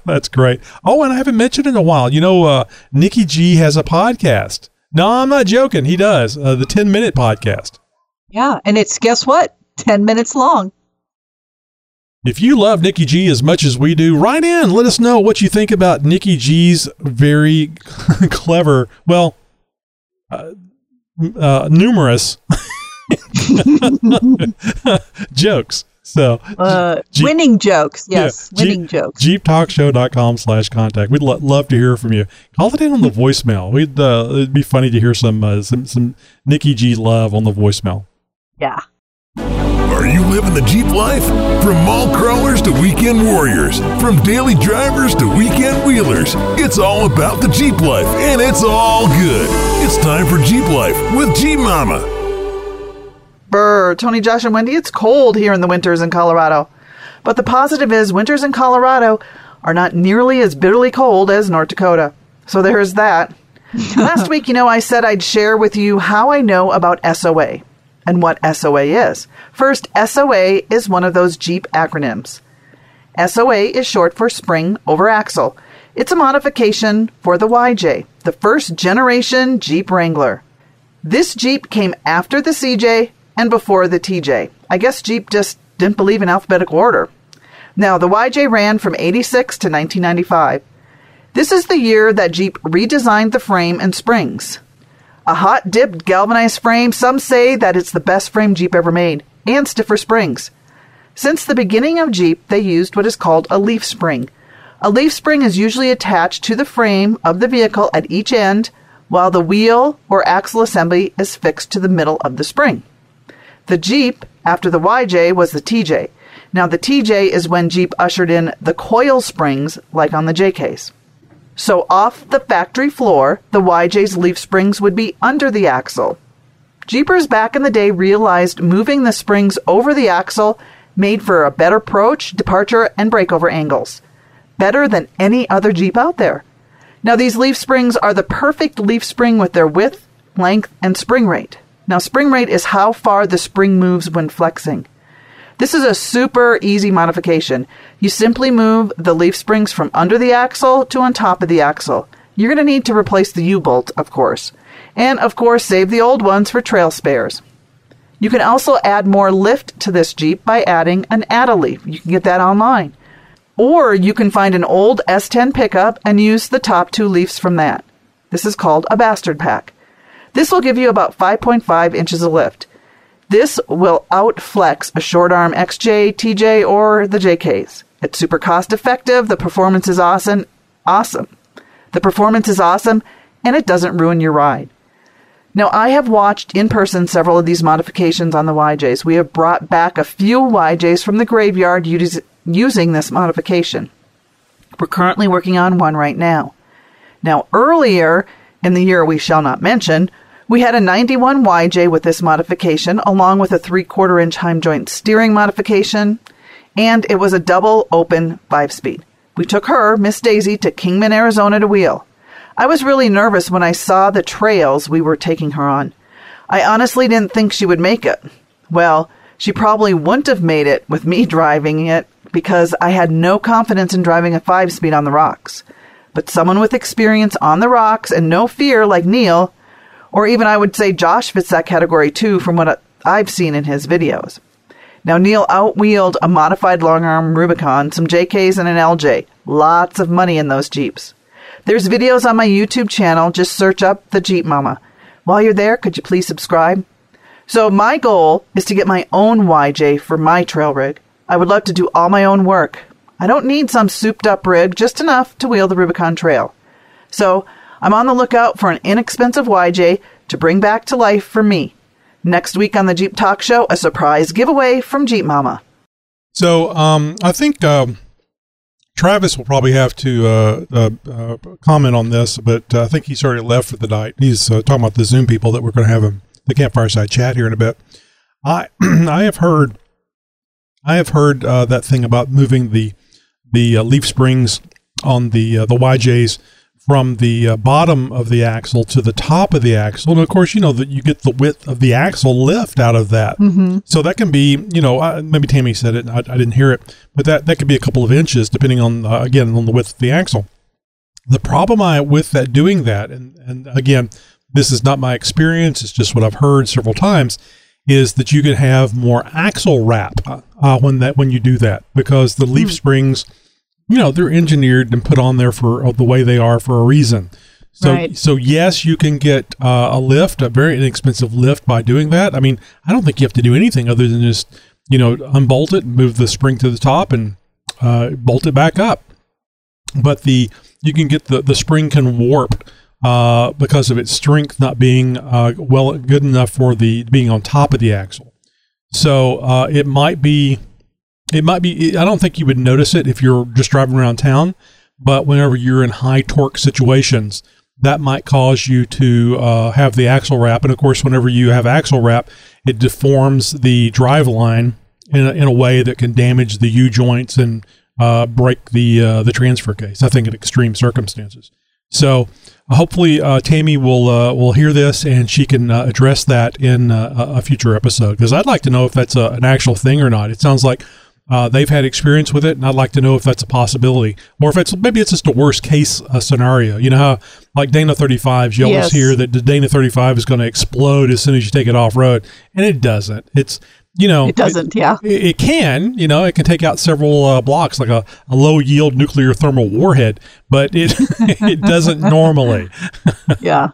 that's great. Oh, and I haven't mentioned in a while. You know, uh, Nikki G has a podcast. No, I'm not joking. He does uh, the 10 minute podcast. Yeah. And it's, guess what? 10 minutes long. If you love Nikki G as much as we do, write in. Let us know what you think about Nikki G's very <laughs> clever, well, uh, uh, numerous <laughs> jokes. So, Uh, Jeep- winning jokes. Yes. Yeah, winning Jeep- jokes. jeeptalkshow.com slash contact. We'd lo- love to hear from you. Call it in on the voicemail. We'd, uh, it'd be funny to hear some, uh, some, some Nikki G love on the voicemail. Yeah. Are you living the Jeep life? From mall crawlers to weekend warriors, from daily drivers to weekend wheelers, it's all about the Jeep life, and it's all good. It's time for Jeep Life with Jeep Mama. Brr, Tony, Josh, and Wendy, it's cold here in the winters in Colorado. But the positive is winters in Colorado are not nearly as bitterly cold as North Dakota. So there's that. <laughs> Last week, you know, I said I'd share with you how I know about SOA and what SOA is. First, SOA is one of those Jeep acronyms. SOA is short for Spring Over Axle. It's a modification for the YJ, the first generation Jeep Wrangler. This Jeep came after the CJ and before the TJ. I guess Jeep just didn't believe in alphabetical order. Now, the YJ ran from 86 to 1995. This is the year that Jeep redesigned the frame and springs. A hot dipped galvanized frame, some say that it's the best frame Jeep ever made, and stiffer springs. Since the beginning of Jeep, they used what is called a leaf spring. A leaf spring is usually attached to the frame of the vehicle at each end, while the wheel or axle assembly is fixed to the middle of the spring. The Jeep, after the YJ, was the TJ. Now, the TJ is when Jeep ushered in the coil springs, like on the JKs. So, off the factory floor, the YJ's leaf springs would be under the axle. Jeepers back in the day realized moving the springs over the axle made for a better approach, departure, and breakover angles. Better than any other Jeep out there. Now, these leaf springs are the perfect leaf spring with their width, length, and spring rate. Now, spring rate is how far the spring moves when flexing. This is a super easy modification. You simply move the leaf springs from under the axle to on top of the axle. You're going to need to replace the U bolt, of course. And, of course, save the old ones for trail spares. You can also add more lift to this Jeep by adding an add a leaf. You can get that online. Or you can find an old S10 pickup and use the top two leaves from that. This is called a bastard pack. This will give you about 5.5 inches of lift. This will outflex a short arm XJ, TJ, or the JKs. It's super cost effective, the performance is awesome. Awesome. The performance is awesome, and it doesn't ruin your ride. Now, I have watched in person several of these modifications on the YJs. We have brought back a few YJs from the graveyard us- using this modification. We're currently working on one right now. Now, earlier in the year we shall not mention, we had a 91 YJ with this modification, along with a 3 quarter inch Heim joint steering modification, and it was a double open 5 speed. We took her, Miss Daisy, to Kingman, Arizona to wheel. I was really nervous when I saw the trails we were taking her on. I honestly didn't think she would make it. Well, she probably wouldn't have made it with me <laughs> driving it because I had no confidence in driving a 5 speed on the rocks. But someone with experience on the rocks and no fear like Neil, or even I would say Josh fits that category too from what I've seen in his videos. Now, Neil outwheeled a modified long arm Rubicon, some JKs, and an LJ. Lots of money in those Jeeps. There's videos on my YouTube channel. Just search up the Jeep Mama. While you're there, could you please subscribe? So my goal is to get my own YJ for my trail rig. I would love to do all my own work. I don't need some souped up rig, just enough to wheel the Rubicon Trail. So I'm on the lookout for an inexpensive YJ to bring back to life for me. Next week on the Jeep Talk Show, a surprise giveaway from Jeep Mama. So um, I think um, Travis will probably have to uh, uh, uh, comment on this, but uh, I think he's already left for the night. He's uh, talking about the Zoom people that we're going to have in the campfire side chat here in a bit. I <clears throat> I have heard I have heard uh, that thing about moving the the leaf springs on the the YJs from the uh, bottom of the axle to the top of the axle. And of course, you know that you get the width of the axle lift out of that. Mm-hmm. So that can be, you know, uh, maybe Tammy said it, I, I, didn't hear it, but that, that could be a couple of inches depending on, uh, again, on the width of the axle. The problem I with that doing that, and, and again, this is not my experience, it's just what I've heard several times, is that you can have more axle wrap uh, when that when you do that because the leaf mm. springs – you know they're engineered and put on there for uh, the way they are for a reason. So right. so yes, you can get uh, a lift, a very inexpensive lift by doing that. I mean, I don't think you have to do anything other than just you know unbolt it, move the spring to the top, and uh, bolt it back up. But the you can get the the spring can warp uh, because of its strength not being uh, well good enough for the being on top of the axle. So uh, it might be it might be, I don't think you would notice it if you're just driving around town, but whenever you're in high torque situations, that might cause you to uh, have the axle wrap. And of course, whenever you have axle wrap, it deforms the drive line in a, in a way that can damage the U joints and uh, break the uh, the transfer case. I think in extreme circumstances. So hopefully, uh, Tammy will uh, will hear this and she can uh, address that in a future episode because I'd like to know if that's a, an actual thing or not. It sounds like uh, they've had experience with it, and I'd like to know if that's a possibility, or if it's maybe it's just a worst case uh, scenario. You know how, like Dana 35s, you always yes. hear that the Dana 35 is going to explode as soon as you take it off road, and it doesn't. It's you know, it doesn't. It, yeah, it, it, can. You know, it can take out several uh, blocks, like a, a low yield nuclear thermal warhead, but it <laughs> it doesn't normally. <laughs> yeah.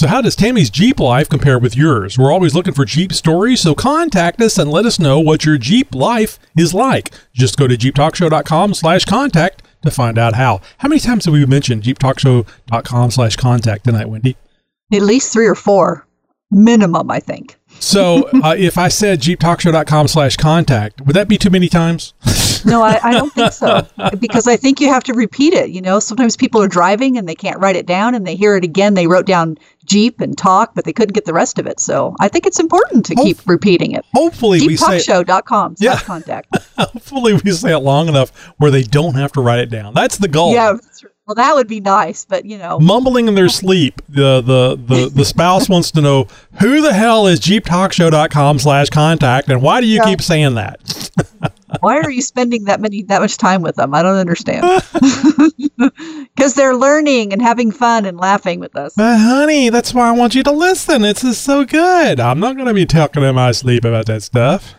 So, how does Tammy's Jeep life compare with yours? We're always looking for Jeep stories, so contact us and let us know what your Jeep life is like. Just go to jeeptalkshow.com slash contact to find out how. How many times have we mentioned jeeptalkshow.com slash contact tonight, Wendy? At least three or four. Minimum, I think. So, <laughs> uh, if I said jeeptalkshow.com slash contact, would that be too many times? no, I, I, don't think so. <laughs> Because I think you have to repeat it. You know, sometimes people are driving and they can't write it down and they hear it again. They wrote down Jeep and talk, but they couldn't get the rest of it. So I think it's important to Hope, keep repeating it. Hopefully, we say yeah. contact. <laughs> hopefully, we say it long enough where they don't have to write it down. That's the goal. Yeah. Well, that would be nice, but you know, mumbling in their sleep. The the the, the spouse <laughs> wants to know who the hell is jeeptalkshow.com slash contact and why do you yeah. keep saying that? <laughs> why are you spending that many that much time with them? I don't understand. <laughs> Because they're learning and having fun and laughing with us. But honey, that's why I want you to listen. It's just so good. I'm not going to be talking in my sleep about that stuff.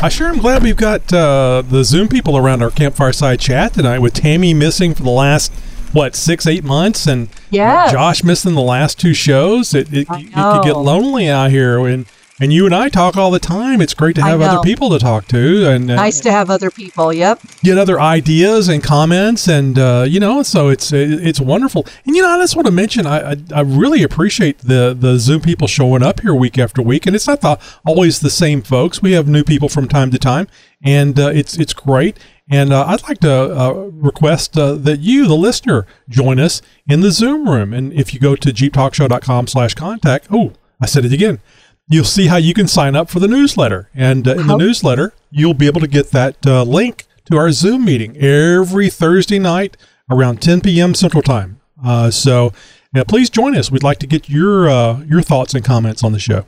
I sure am glad we've got uh, the Zoom people around our campfire side chat tonight with Tammy missing for the last what six eight months and yeah Josh missing the last two shows. It it, it could get lonely out here and and you and I talk all the time. It's great to have other people to talk to, and uh, nice to have other people. Yep. Get other ideas and comments, and uh, you know, so it's it's wonderful. And you know, I just want to mention, I, I, I really appreciate the the Zoom people showing up here week after week, and it's not the, always the same folks. We have new people from time to time, and uh, it's it's great. And uh, I'd like to uh, request uh, that you, the listener, join us in the Zoom room. And if you go to jeeptalkshow.com slash contact, oh, I said it again you'll see how you can sign up for the newsletter. And uh, in the newsletter, you'll be able to get that uh, link to our Zoom meeting every Thursday night around 10 p.m. Central Time. Uh, so yeah, please join us. We'd like to get your uh, your thoughts and comments on the show.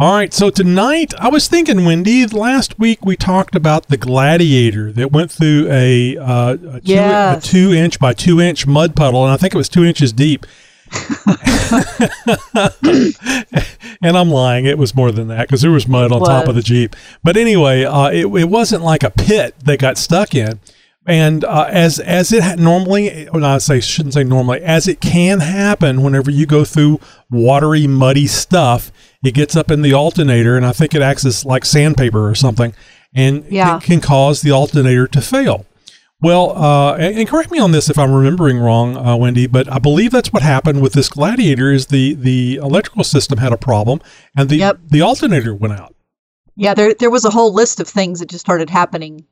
All right, so tonight I was thinking, Wendy. Last week we talked about the Gladiator that went through a, uh, a, two, yes. a two inch by two inch mud puddle, and I think it was two inches deep <laughs> and I'm lying. It was more than that because there was mud on top of the Jeep. But anyway, uh, it, it wasn't like a pit they got stuck in. And uh, as as it normally, well, I say shouldn't say normally, as it can happen whenever you go through watery, muddy stuff, it gets up in the alternator, and I think it acts as like sandpaper or something, and Yeah. it can cause the alternator to fail. Well, uh, and, and correct me on this if I'm remembering wrong, uh, Wendy, but I believe that's what happened with this Gladiator. Is the the electrical system had a problem, and the Yep. the alternator went out. Yeah, there there was a whole list of things that just started happening,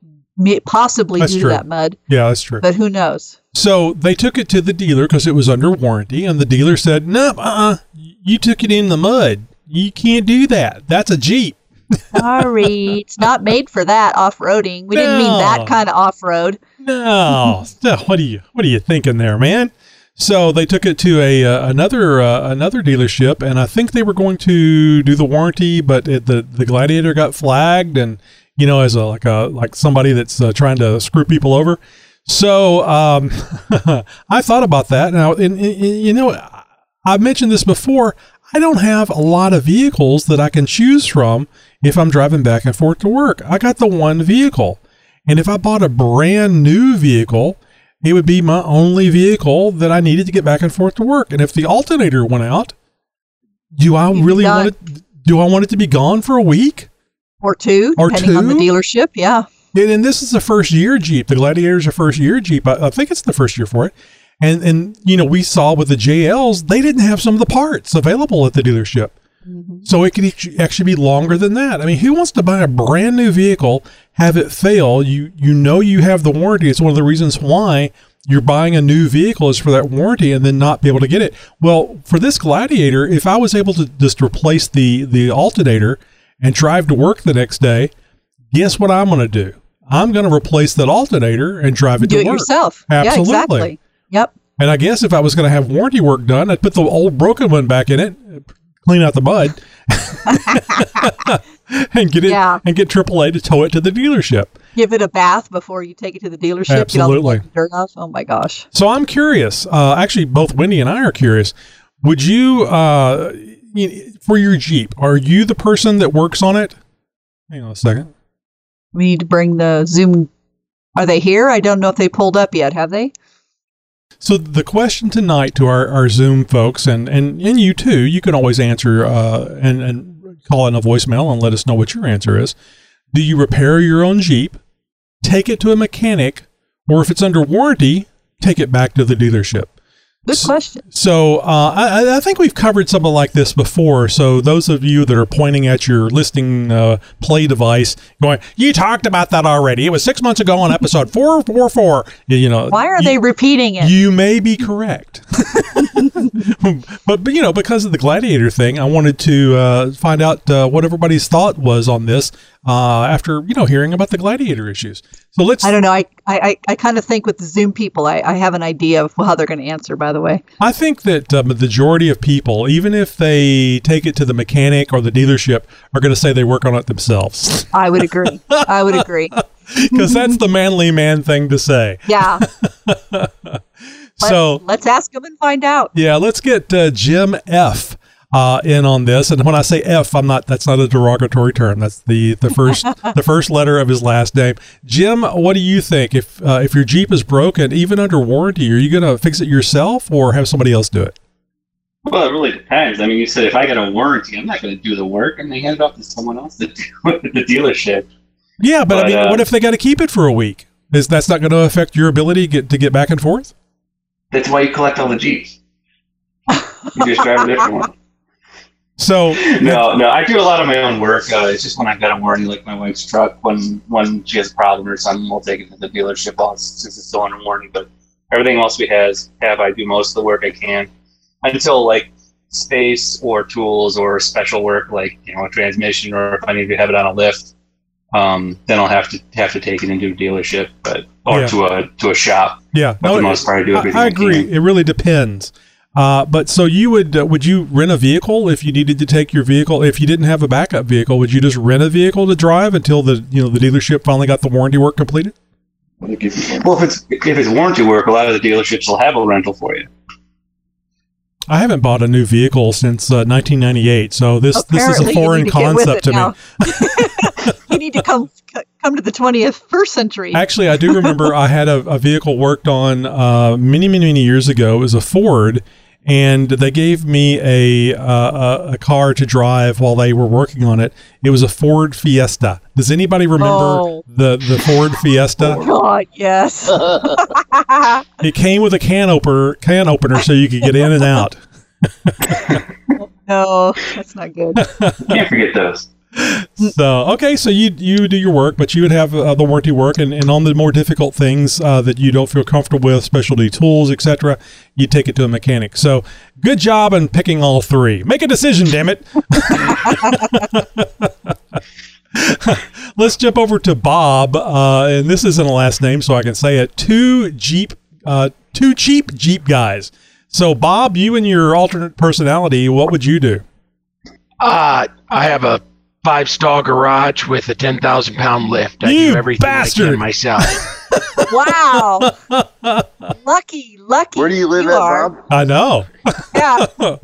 possibly That's due true. to that mud. Yeah, that's true. But who knows? So they took it to the dealer because it was under warranty, and the dealer said, "No, uh, you took it in the mud. You can't do that. That's a Jeep." Sorry, it's not made for that off roading. We didn't mean that kind of off road. No, what are you what are you thinking there, man? So they took it to a uh, another uh, another dealership, and I think they were going to do the warranty, but it, the the Gladiator got flagged, and you know, as a like a like somebody that's uh, trying to screw people over. So um, <laughs> I thought about that now, and, and- and, you know, I've mentioned this before. I don't have a lot of vehicles that I can choose from if I'm driving back and forth to work. I got the one vehicle. And if I bought a brand new vehicle, it would be my only vehicle that I needed to get back and forth to work. And if the alternator went out, do I really want it? Do I want it to be gone for a week? Or two, Or depending on the dealership. Yeah. And, and this is the first year Jeep. The Gladiator is a first year Jeep. I, I think it's the first year for it. And and you know we saw with the JLs they didn't have some of the parts available at the dealership. Mm-hmm. So it could actually be longer than that. I mean, who wants to buy a brand new vehicle, have it fail? You you know you have the warranty. It's one of the reasons why you're buying a new vehicle is for that warranty and then not be able to get it. Well, for this Gladiator, if I was able to just replace the the alternator and drive to work the next day, guess what I'm going to do? I'm going to replace that alternator and drive it Do to it work. yourself. Absolutely. Yeah, exactly. Yep. And I guess if I was going to have warranty work done, I'd put the old broken one back in it, clean out the mud, <laughs> and get it Yeah. and get AAA to tow it to the dealership. Give it a bath before you take it to the dealership. Get all the Absolutely. dirt off. Oh my gosh. So I'm curious. Uh, actually, both Wendy and I are curious. Would you, uh, you- for your Jeep, are you the person that works on it? Hang on a second. We need to bring the Zoom. Are they here? I don't know if they pulled up yet. Have they? So the question tonight to our, our Zoom folks and, and, and you too, you can always answer uh, and, and call in a voicemail and let us know what your answer is. Do you repair your own Jeep, take it to a mechanic, or if it's under warranty, take it back to the dealership? Good question. So uh, I, I think we've covered something like this before. So those of you that are pointing at your listing uh, play device, going, "You talked about that already. It was six months ago on episode four four four. You know, Why are you- they repeating it? you may be correct. <laughs> but, but, you know, because of the gladiator thing, I wanted to uh, find out uh, what everybody's thought was on this uh, after, you know, hearing about the gladiator issues. So let's, I don't know. I I, I, kind of think with the Zoom people, I, I have an idea of how they're going to answer. By the way, I think that um, the majority of people, even if they take it to the mechanic or the dealership, are going to say they work on it themselves. I would agree. I would agree. <laughs> Because that's the manly man thing to say. Yeah. <laughs> so let's ask them and find out. Yeah, let's get uh, Jim F. Uh, in on this, and when I say F, I'm not. That's not a derogatory term. That's the the first <laughs> the first letter of his last name. Jim, what do you think? If uh, if your Jeep is broken, even under warranty, are you going to fix it yourself or have somebody else do it? Well, it really depends. I mean, you said if I get a warranty, I'm not going to do the work, and they hand it off to someone else to <laughs> do it at the dealership. Yeah, but, I mean, uh, what if they got to keep it for a week? Is that's not going to affect your ability to get to get back and forth? That's why you collect all the Jeeps. You just drive a different one. <laughs> So No, no, I do a lot of my own work. Uh, it's just when I've got a warranty, like my wife's truck, when when she has a problem or something, we'll take it to the dealership while it's, since it's still under warranty. But everything else we has have, I do most of the work I can until like space or tools or special work like you know a transmission or if I need to have it on a lift. Um, then I'll have to have to take it into a dealership, but or Yeah. to a to a shop. Yeah, But for the most part, I do I, I agree. It really depends. Uh, but so you would uh, would you rent a vehicle if you needed to take your vehicle if you didn't have a backup vehicle? Would you just rent a vehicle to drive until the you know the dealership finally got the warranty work completed? Well, if it's if it's warranty work, a lot of the dealerships will have a rental for you. I haven't bought a new vehicle since uh, 1998, so this this is a foreign to concept to now. me. <laughs> you need to come come to the 20th first century. Actually, I do remember I had a, a vehicle worked on uh, many, many, many years ago. It was a Ford, and they gave me a, uh, a a car to drive while they were working on it. It was a Ford Fiesta. Does anybody remember Oh. the the Ford <laughs> Fiesta? Oh, God, yes. <laughs> <laughs> It came with a can opener, can opener, so you could get in and out. no, that's not good. Can't forget those. So okay, so you you do your work, but you would have uh, the warranty work, and, and on the more difficult things uh, that you don't feel comfortable with, specialty tools, etc., you take it to a mechanic. So good job in picking all three. Make a decision, damn it. <laughs> Let's jump over to Bob, uh, and this isn't a last name, so I can say it. Two Jeep, uh, two cheap Jeep guys. So Bob, you and your alternate personality, what would you do? Uh, I have a five stall garage with a 10,000 pound lift. I You do everything I can myself. <laughs> Wow. lucky, lucky. Where do you live at, are. Bob? I know. Yeah. <laughs>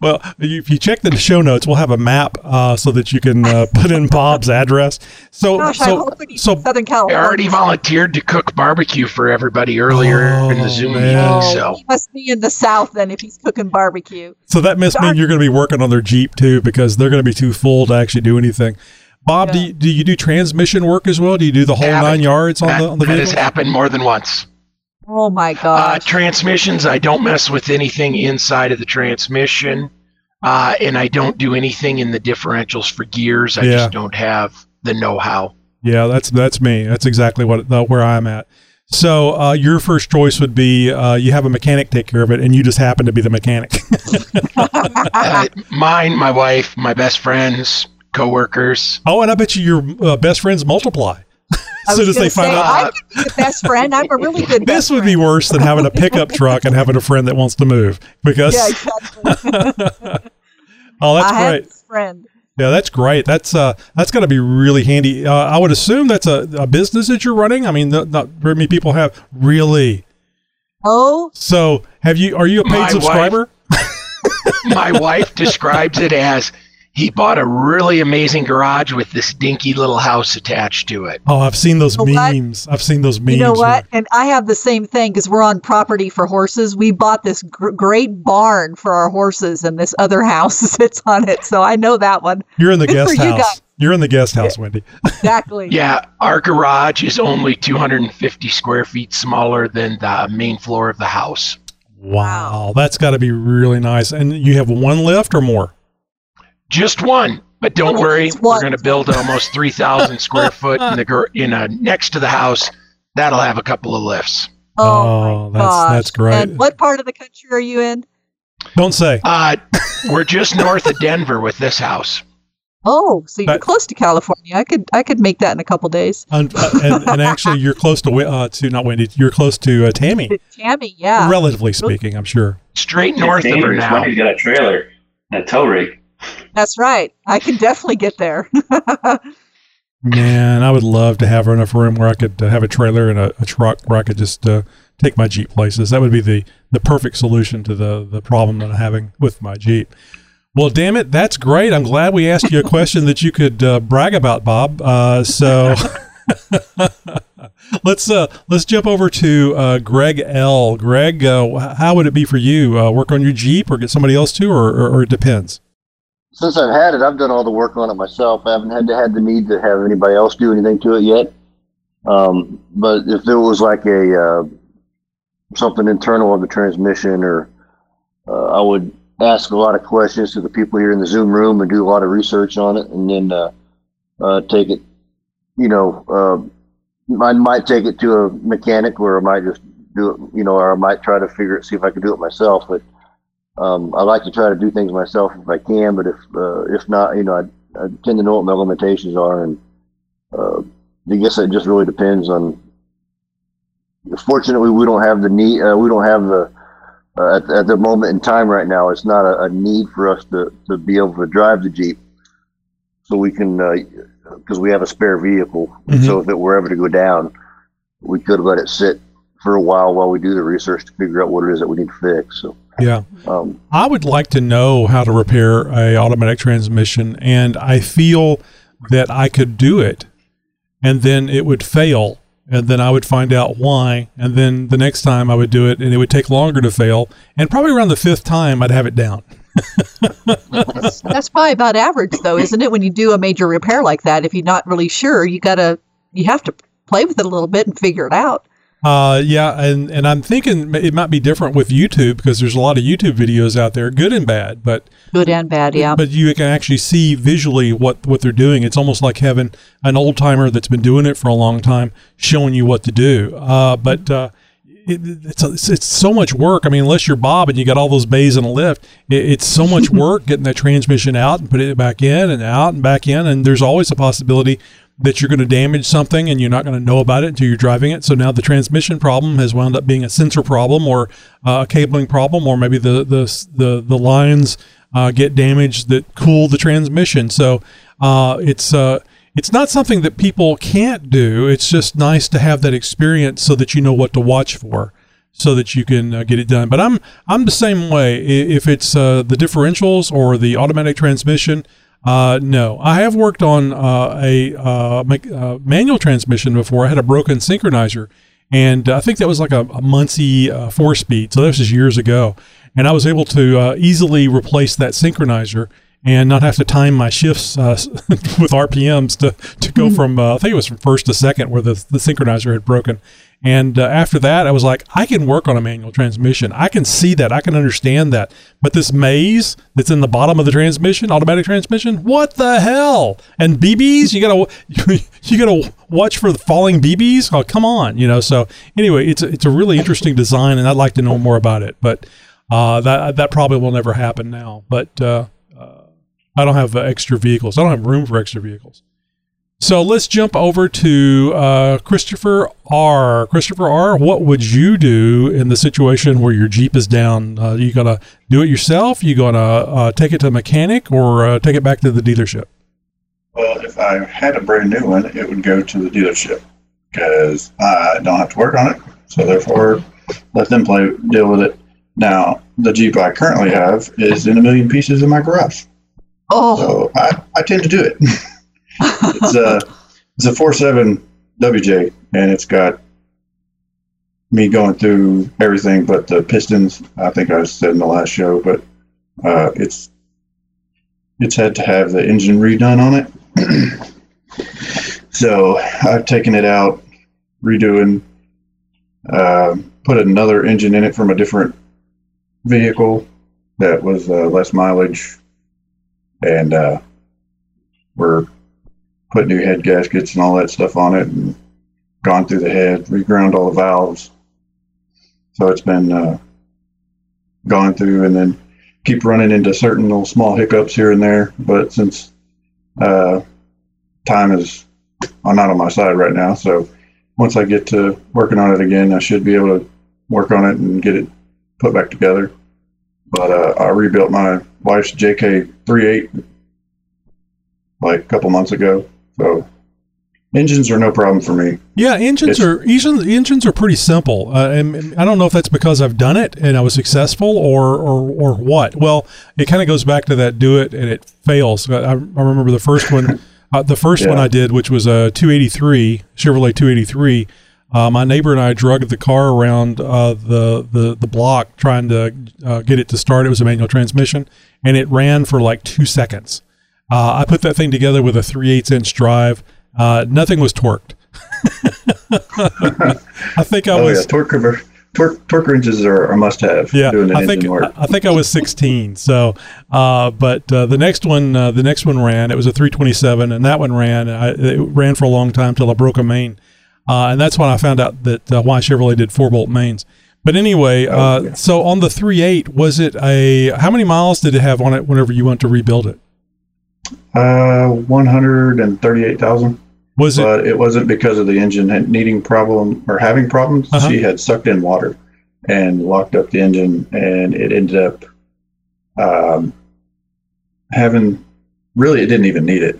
well, if you check the show notes, we'll have a map uh, so that you can uh, put in Bob's address. So, Gosh, so, hoping he's so in Southern I already volunteered to cook barbecue for everybody earlier in Oh, the Zoom man. meeting. Oh, So he must be in the South then if he's cooking barbecue. so that must mean you're going to be working on their Jeep too, because they're going to be too full to actually do anything. Bob, do, you, do you do transmission work as well? Do you do the whole Happened. nine yards on that, the on the that has happened more than once. Oh my Uh, transmissions, I don't mess with anything inside of the transmission. Uh, and I don't do anything in the differentials for gears. I Yeah. just don't have the know how. Yeah, that's that's me. That's exactly what uh, where I'm at. So uh, your first choice would be uh, you have a mechanic take care of it, and you just happen to be the mechanic. <laughs> Uh, mine, my wife, my best friends, coworkers. oh, and I bet you your uh, best friends multiply. As soon as they gonna find say, out. I could be the best friend. I'm a really good This best would be worse than having a pickup <laughs> truck and having a friend that wants to move because Yeah, exactly. <laughs> oh that's I great this friend. yeah that's great that's uh that's got to be really handy uh, I would assume that's a, a business that you're running I mean not, not very many people have really Oh, so have you are you a paid My wife- subscriber <laughs> my wife describes it as he bought a really amazing garage with this dinky little house attached to it. oh I've seen those You know what? memes I've seen those memes you know what? And I have the same thing because we're on property for horses. We bought this gr- great barn for our horses, and this other <laughs> house sits on it. So I know that one you're in the Good guest for you house you're in the guest house Wendy <laughs> exactly. Yeah, our garage is only 250 square feet smaller than the main floor of the house. wow that's got to be really nice and you have one lift or more Just one. But don't worry, we're going to build almost 3,000 square foot in the in a next to the house. That'll have a couple of lifts. Oh, Oh, my that's- gosh. that's great. And what part of the country are you in? don't say Uh, we're just north of Denver with this house. Oh, so you're That- close to California. I could I could make that in a couple days. and, uh, and, and actually you're close to uh, to not Wendy you're close to uh, Tammy Tammy, yeah. relatively speaking I'm sure Straight north of her now. Wendy's got a trailer and a tow rig. That's right. I can definitely get there. <laughs> Man, I would love to have enough room where I could uh, have a trailer and a, a truck where I could just uh, take my Jeep places. That would be the, the perfect solution to the, the problem that I'm having with my Jeep. Well, damn it, that's great. I'm glad we asked you a question that you could uh, brag about, Bob. Uh, so <laughs> let's uh, let's jump over to Greg L. Greg, how would it be for you? Work on your Jeep or get somebody else to, or, or, or it depends. Since I've had it, I've done all the work on it myself. I haven't had to had the need to have anybody else do anything to it yet. Um, but if there was like a uh, something internal of the transmission, or uh, I would ask a lot of questions to the people here in the Zoom room and do a lot of research on it, and then uh, uh, take it. You know, uh, I might take it to a mechanic, or I might just do it. You know, or I might try to figure it, see if I can do it myself. But um, I like to try to do things myself if I can, but if uh, if not, you know, I, I tend to know what my limitations are, and uh, I guess it just really depends on. Fortunately, we don't have the need. Uh, we don't have the uh, at, at the moment in time right now. It's not a, a need for us to, to be able to drive the Jeep, so we can because we have a spare vehicle. Mhm. So if it were ever to go down, we could let it sit for a while while we do the research to figure out what it is that we need to fix. So Yeah. um, I would like to know how to repair a automatic transmission, and I feel that I could do it, and then it would fail, and then I would find out why, and then the next time I would do it, and it would take longer to fail, and probably around the fifth time I'd have it down. <laughs> That's probably about average, though, isn't it? When you do a major repair like that, if you're not really sure, you gotta you have to play with it a little bit and figure it out. Uh, yeah, and and I'm thinking it might be different with YouTube because there's a lot of YouTube videos out there, good and bad, but Good and bad, yeah. but you can actually see visually what what they're doing. It's almost like having an old timer that's been doing it for a long time showing you what to do. Uh, but uh, it, it's, it's it's so much work. I mean, unless you're Bob and you got all those bays in a lift, it, it's so much <laughs> work getting that transmission out and putting it back in and out and back in. And there's always a possibility that you're going to damage something and you're not going to know about it until you're driving it. So now the transmission problem has wound up being a sensor problem or uh, a cabling problem, or maybe the the the, the lines uh, get damaged that cool the transmission. So uh, it's uh, it's not something that people can't do. It's just nice to have that experience so that you know what to watch for, so that you can uh, get it done. But I'm I'm the same way. If it's uh, the differentials or the automatic transmission, uh, no. I have worked on uh, a uh, uh, manual transmission before. I had a broken synchronizer, and I think that was like a, a Muncie uh, four speed. So this was years ago, and I was able to uh, easily replace that synchronizer and not have to time my shifts uh, <laughs> with RPMs to to go from uh, I think it was from first to second where the the synchronizer had broken. And uh, after that, I was like, I can work on a manual transmission. I can see that. I can understand that. But this maze that's in the bottom of the transmission, automatic transmission, what the hell? And BBs, you gotta <laughs> you gotta watch for the falling BBs. Oh, come on, you know. So anyway, it's a, it's a really interesting design, and I'd like to know more about it. But uh, that that probably will never happen now. But uh, uh, I don't have uh, extra vehicles. I don't have room for extra vehicles. So let's jump over to uh, Christopher R. Christopher R. What would you do in the situation where your Jeep is down? Uh, you gonna do it yourself? You gonna uh, take it to a mechanic or uh, take it back to the dealership? Well, if I had a brand new one, it would go to the dealership because I don't have to work on it. So therefore, let them play deal with it. Now, the Jeep I currently have is in a million pieces in my garage. Oh, So I, I tend to do it. it's a it's a four seven WJ, and it's got me going through everything but the pistons. I think I said in the last show, but uh, it's it's had to have the engine redone on it. <clears throat> so I've taken it out, redoing, uh, put another engine in it from a different vehicle that was uh, less mileage, and uh, we're put new head gaskets and all that stuff on it, and gone through the head, reground all the valves. So it's been uh, gone through, and then keep running into certain little small hiccups here and there. But since uh, time is I'm not on my side right now, so once I get to working on it again, I should be able to work on it and get it put back together. But uh, I rebuilt my wife's JK38 like a couple months ago, so engines are no problem for me. Yeah, engines It's- are engines, engines are pretty simple. Uh, and, I don't know if that's because I've done it and I was successful or or, or what. Well, it kind of goes back to that do it and it fails. I, I remember the first one, uh, the first one I did, which was a 283 Chevrolet 283. Uh, my neighbor and I drugged the car around uh, the, the the block trying to uh, get it to start. It was a manual transmission, and it ran for like two seconds. Uh, I put that thing together with a 3 8 inch drive. Uh, nothing was torqued. <laughs> I think I oh was. yeah, torque conver- torque torque wrenches are a must have. Yeah, doing an I think work. I think I was 16. So, uh, but uh, the next one, uh, the next one ran. It was a 327, and that one ran. I, it ran for a long time till I broke a main, uh, and that's when I found out that uh, why Chevrolet did four bolt mains. But anyway, Oh, uh, so on the 38, was it a how many miles did it have on it whenever you went to rebuild it? Uh, one hundred and thirty-eight thousand. Was it? But it wasn't because of the engine needing problem or having problems. Uh-huh. She had sucked in water and locked up the engine, and it ended up um, having. Really, it didn't even need it.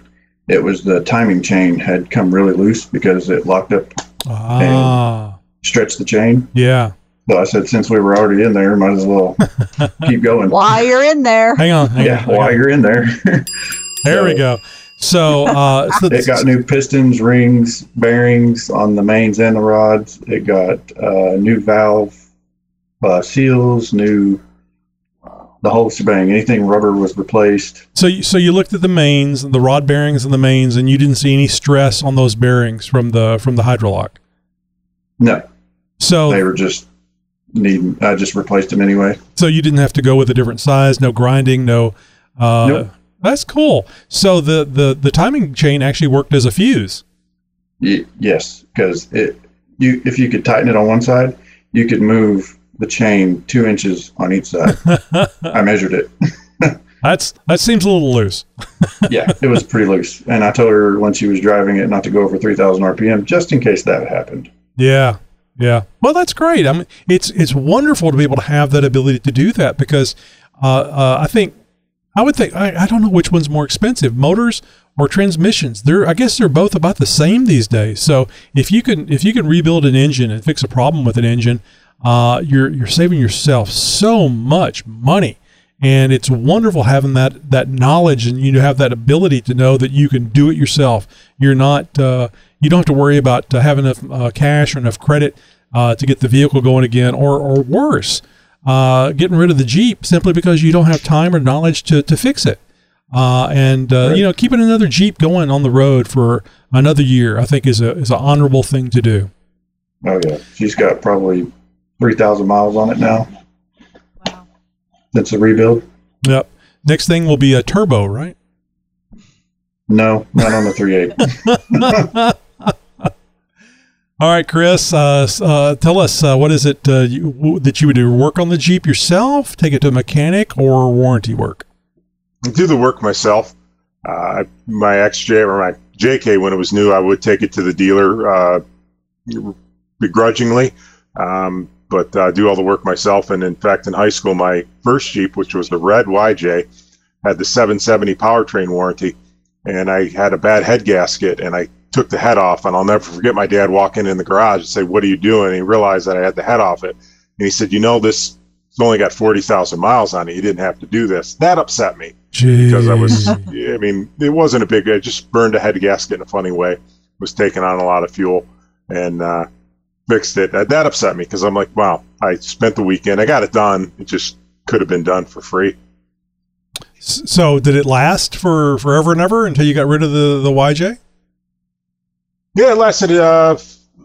It was the timing chain had come really loose because it locked up. Ah, stretch the chain. Yeah. So I said, since we were already in there, might as well <laughs> keep going. While you're in there. Hang on. Hang yeah, on, while on. you're in there. <laughs> There we go. So, uh, so it got new pistons, rings, bearings on the mains and the rods. It got uh, new valve uh, seals, new the whole shebang. Anything rubber was replaced. So, you, so you looked at the mains, the rod bearings, and the mains, and you didn't see any stress on those bearings from the from the hydrolock. No, So they were just needing. I just replaced them anyway. So you didn't have to go with a different size, no grinding, no. Uh, Nope. That's cool. So the, the the timing chain actually worked as a fuse. Y- yes, because it you if you could tighten it on one side, you could move the chain two inches on each side. <laughs> I measured it. <laughs> That's that seems a little loose. <laughs> yeah, it was pretty loose. And I told her when she was driving it not to go over 3,000 RPM, just in case that happened. Yeah, yeah. Well, that's great. I mean, it's it's wonderful to be able to have that ability to do that because uh, uh, I think I would think I, I don't know which one's more expensive, motors or transmissions. They're I guess they're both about the same these days. So if you can if you can rebuild an engine and fix a problem with an engine, uh, you're you're saving yourself so much money. And it's wonderful having that that knowledge and you have that ability to know that you can do it yourself. You're not uh, you don't have to worry about uh, having enough uh, cash or enough credit uh, to get the vehicle going again, or or worse, uh, getting rid of the Jeep simply because you don't have time or knowledge to to fix it. Uh, and uh, you know, keeping another Jeep going on the road for another year, I think is a is an honorable thing to do. Oh, yeah. She's got probably 3,000 miles on it now. That's a rebuild? Yep. Next thing will be a turbo, right? No, not on the 3.8. <laughs> All right, Chris. Uh, uh, tell us uh, what is it uh, you, w- that you would do? Work on the Jeep yourself, take it to a mechanic, or warranty work? do the work myself. Uh, my XJ or my JK when it was new, I would take it to the dealer uh, begrudgingly, um, but uh, do all the work myself. And in fact, in high school, my first Jeep, which was the red YJ, had the 770 powertrain warranty, and I had a bad head gasket, and I took the head off. And I'll never forget my dad walking in the garage and say, "What are you doing?" And he realized that I had the head off it, and he said, "You know this." It's only got 40,000 miles on it. You didn't have to do this. That upset me because I was, <laughs> I mean, it wasn't a big, I just burned a head gasket in a funny way, was taking on a lot of fuel and uh, fixed it. That, that upset me because I'm like, wow, I spent the weekend, I got it done. It just could have been done for free. So, did it last for forever and ever until you got rid of the the YJ? Yeah, it lasted uh,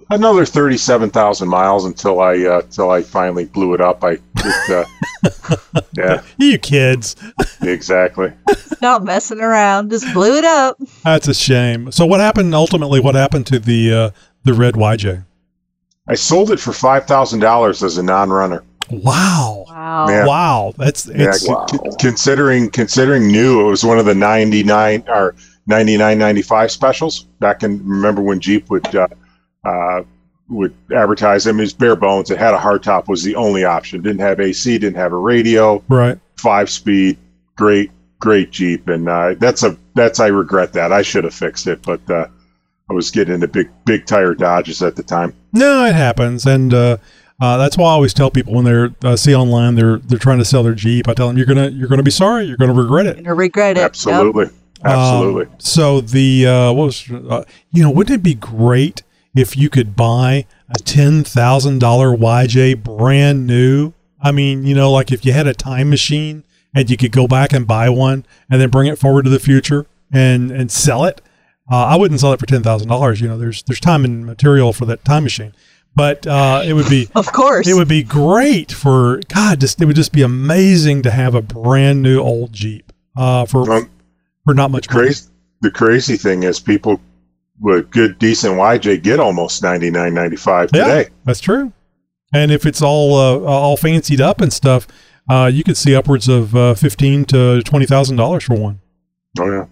another 37,000 miles until I, uh, until I finally blew it up. I, it, uh, <laughs> yeah, You kids. exactly. <laughs> Not messing around. Just blew it up. That's a shame. So, what happened ultimately? What happened to the uh, the red YJ? I sold it for $5,000 as a non-runner. Wow. Wow. Yeah. Wow. That's Yeah, it's con- con- considering considering new, it was one of the ninety nine or ninety nine ninety five specials back in. Remember when Jeep would uh, uh, would advertise them? It was bare bones. It had a hardtop. Was the only option. Didn't have AC. Didn't have a radio. right. Five speed. Great, great Jeep. And uh, that's a that's I regret that. I should have fixed it, but uh, I was getting into big big tire Dodges at the time. No, it happens, and uh, uh, that's why I always tell people when they're uh, see online they're they're trying to sell their Jeep. I tell them you're gonna you're gonna be sorry. You're gonna regret it. Gonna regret it. Yep. Absolutely, absolutely. Um, so the uh, what was uh, you know wouldn't it be great if you could buy a ten thousand dollar YJ brand new? I mean, you know, like if you had a time machine and you could go back and buy one and then bring it forward to the future and and sell it. Uh, I wouldn't sell it for ten thousand dollars. You know, there's there's time and material for that time machine, but uh, it would be <laughs> Of course. it would be great for God. Just it would just be amazing to have a brand new old Jeep uh, for Um, for not much money. crazy the crazy thing is people with good decent YJ get almost 99 95 Yeah, today. that's true. And if it's all uh, all fancied up and stuff, uh, you could see upwards of uh, fifteen to twenty thousand dollars for one. Oh yeah.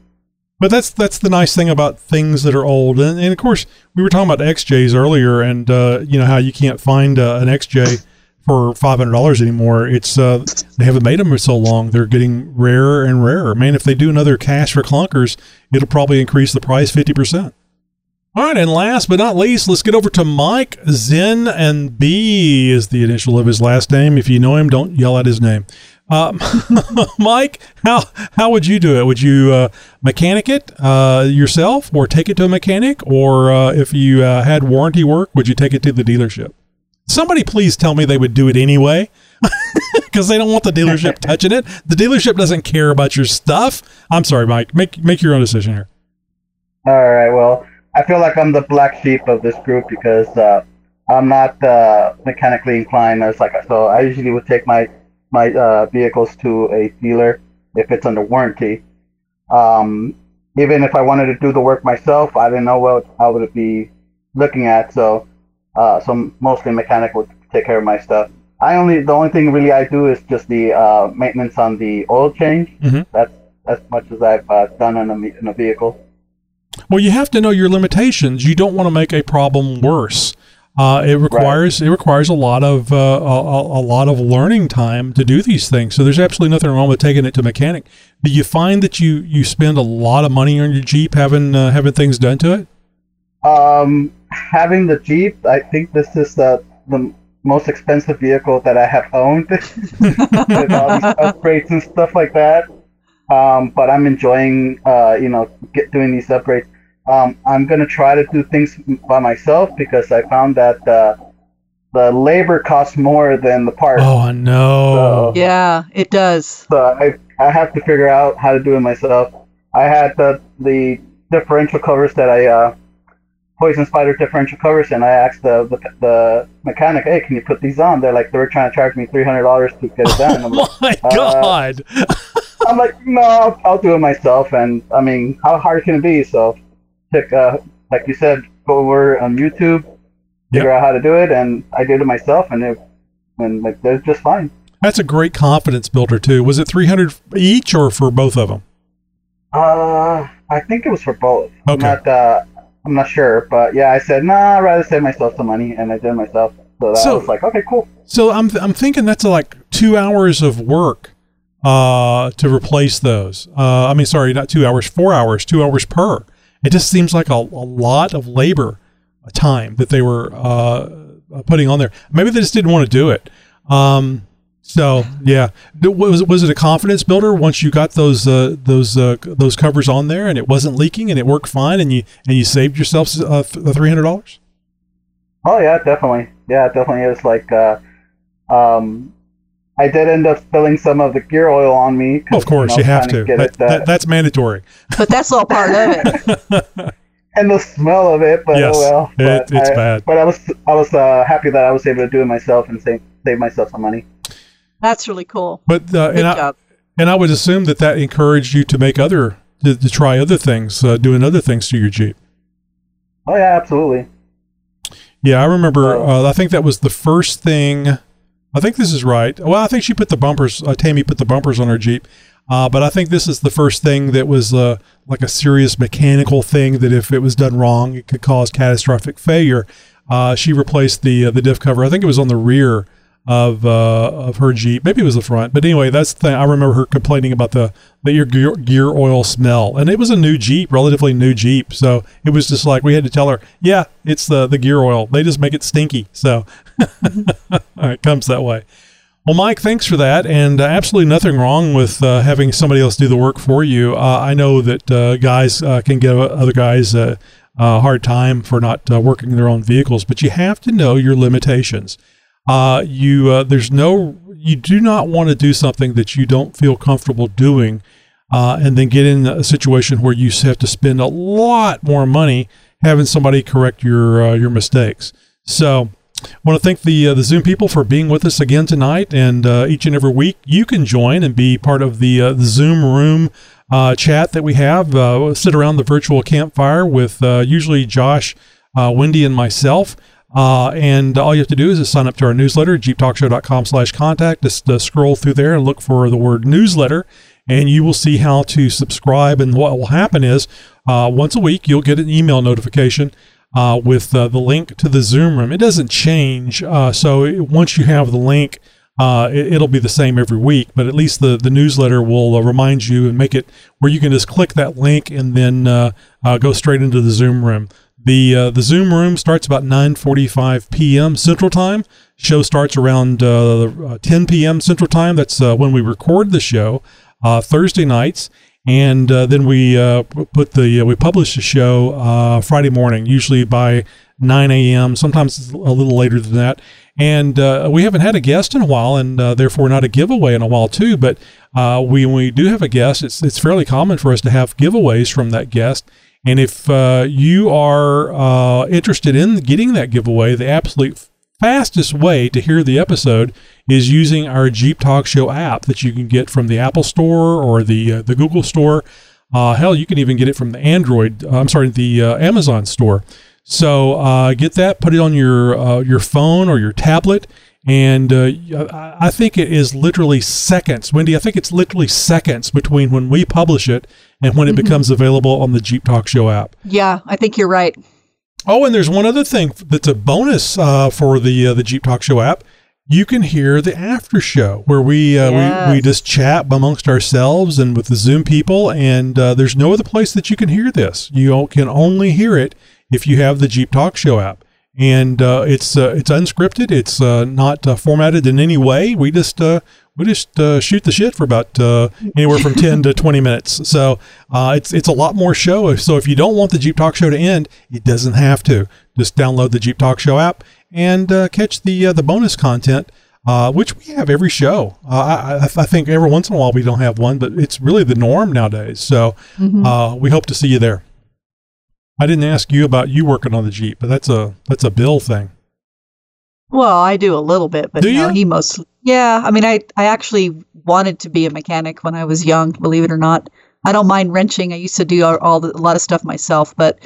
But that's that's the nice thing about things that are old, and, and of course we were talking about XJs earlier, and uh, you know how you can't find uh, an XJ for five hundred dollars anymore. It's uh, they haven't made them for so long; they're getting rarer and rarer. Man, if they do another cash for clunkers, it'll probably increase the price fifty percent. All right, and last but not least, let's get over to Mike Zen, and B is the initial of his last name. If you know him, don't yell at his name. Um, <laughs> Mike, how how would you do it? Would you uh, mechanic it uh, yourself, or take it to a mechanic, or uh, if you uh, had warranty work, would you take it to the dealership? Somebody please tell me they would do it anyway, <laughs> because they don't want the dealership <laughs> touching it. The dealership doesn't care about your stuff. I'm sorry, Mike. Make make your own decision here. All right. Well, I feel like I'm the black sheep of this group because uh, I'm not uh, mechanically inclined. As like so, I usually would take my my uh, vehicles to a dealer if it's under warranty. Um, even if I wanted to do the work myself, I didn't know what I would be looking at. So, uh, so mostly mechanic would take care of my stuff. I only the only thing really I do is just the uh, maintenance on the oil change. Mm-hmm. That's as much as I've uh, done in a, in a vehicle. Well, you have to know your limitations. You don't want to make a problem worse. Uh, it requires it requires a lot of uh, a, a, lot of learning time to do these things. So there's absolutely nothing wrong with taking it to mechanic. Do you find that you you spend a lot of money on your Jeep having uh, having things done to it? Um, having the Jeep, I think this is the the most expensive vehicle that I have owned <laughs> with all these upgrades and stuff like that. Um, but I'm enjoying, uh, you know, get doing these upgrades. Um, I'm gonna try to do things by myself because I found that uh, the labor costs more than the parts. Oh no! So, Yeah, it does. so I I have to figure out how to do it myself. I had the the differential covers that I uh, Poison Spyder differential covers, and I asked the, the the mechanic, "Hey, can you put these on?" They're like, they were trying to charge me three hundred dollars to get it done. <laughs> I'm Oh like, my uh, God! I'm like, no, I'll, I'll do it myself. And I mean, how hard can it be? So, pick, uh, like you said, go over on YouTube, figure out how to do it, and I did it myself, and it, and like, they're just fine. That's a great confidence builder too. Was it 300 each or for both of them? Uh, I think it was for both. I'm Okay. not, uh, I'm not sure, but yeah, I said, nah, I'd rather save myself some money, and I did it myself. So that So- was like, okay, cool. So I'm I'm thinking that's like two hours of work uh, to replace those. Uh, I mean, sorry, not two hours, four hours, two hours per. It just seems like a, a lot of labor time that they were uh, putting on there. Maybe they just didn't want to do it. Um, so yeah, was was it a confidence builder once you got those uh, those uh, those covers on there and it wasn't leaking and it worked fine and you and you saved yourself uh, the three hundred dollars? Oh yeah, definitely. Yeah, it definitely is like uh um I did end up spilling some of the gear oil on me. Of course, know, you have trying to. get That, it, uh, that, that's mandatory. But that's all part of it. <laughs> and the smell of it, but Yes, oh well. it- it's I, bad. But I was I was uh, happy that I was able to do it myself and save save myself some money. That's really cool. But uh, Good and I job. and I would assume that that encouraged you to make other to, to try other things, uh, doing other things to your Jeep. Oh yeah, absolutely. Yeah, I remember. Uh, I think that was the first thing. I think this is right. Well, I think she put the bumpers. Uh, Tammy put the bumpers on her Jeep. Uh, but I think this is the first thing that was uh, like a serious mechanical thing that if it was done wrong, it could cause catastrophic failure. Uh, she replaced the uh, the diff cover. I think it was on the rear of uh, of her Jeep. Maybe it was the front. But anyway, that's the thing. I remember her complaining about the the your gear, gear oil smell, and it was a new Jeep, relatively new Jeep. So it was just like we had to tell her, yeah, it's the the gear oil. They just make it stinky. So <laughs> it comes that way. Well, Mike, thanks for that, and uh, absolutely nothing wrong with uh, having somebody else do the work for you. Uh, I know that uh, guys uh, can give other guys a, hard time for not working their own vehicles, but you have to know your limitations. Uh, you uh, there's no you do not want to do something that you don't feel comfortable doing, uh, and then get in a situation where you have to spend a lot more money having somebody correct your uh, your mistakes. So. I want to thank the uh, the Zoom people for being with us again tonight, and uh, each and every week you can join and be part of the the Zoom room chat that we have. We'll sit around the virtual campfire with usually Josh, Wendy, and myself. Uh, and all you have to do is just sign up to our newsletter, jeeptalkshow.com slash contact. Just uh, scroll through there and look for the word newsletter, and you will see how to subscribe. And what will happen is uh, once a week, you'll get an email notification uh, with uh, the link to the Zoom room. It doesn't change. Uh, so it- once you have the link, it, will be the same every week, but at least the, the newsletter will remind you and make it where you can just click that link and then go straight into the Zoom room. The uh, the Zoom room starts about 9:45 p.m. Central Time. Show starts around uh, uh, 10 p.m. Central Time. That's uh, when we record the show uh, Thursday nights, and uh, then we put the we publish the show Friday morning, usually by 9 a.m. Sometimes a little later than that. And we haven't had a guest in a while, and therefore not a giveaway in a while too. But we, when we do have a guest, it's it's fairly common for us to have giveaways from that guest. And if uh, you are uh, interested in getting that giveaway, the absolute fastest way to hear the episode is using our Jeep Talk Show app that you can get from the Apple Store or the uh, the Google Store. Uh, hell, you can even get it from the Android. uh, I'm sorry, the uh, Amazon Store. So get that, put it on your your phone or your tablet, and uh, I think it is literally seconds. Wendy, I think it's literally seconds between when we publish it and when it Mhm. becomes available on the Jeep Talk Show app. Yeah, I think you're right. Oh, and there's one other thing that's a bonus uh, for the uh, the Jeep Talk Show app. You can hear the after show where we uh, we, we just chat amongst ourselves and with the Zoom people. And uh, there's no other place that you can hear this. You can only hear it if you have the Jeep Talk Show app. And uh, it's uh, it's unscripted. It's uh, not uh, formatted in any way. We just uh, we just uh, shoot the shit for about uh, anywhere from ten to twenty minutes. So uh, it's it's a lot more show. So if you don't want the Jeep Talk Show to end, it doesn't have to. Just download the Jeep Talk Show app and uh, catch the uh, the bonus content, uh, which we have every show. Uh, I, I think every once in a while we don't have one, but it's really the norm nowadays. So Mhm. uh, we hope to see you there. I didn't ask you about you working on the Jeep, but that's a that's a Bill thing. Well, I do a little bit, but Do no, you? he mostly. Yeah, I mean, I I actually wanted to be a mechanic when I was young. Believe it or not, I don't mind wrenching. I used to do all, all the, a lot of stuff myself, but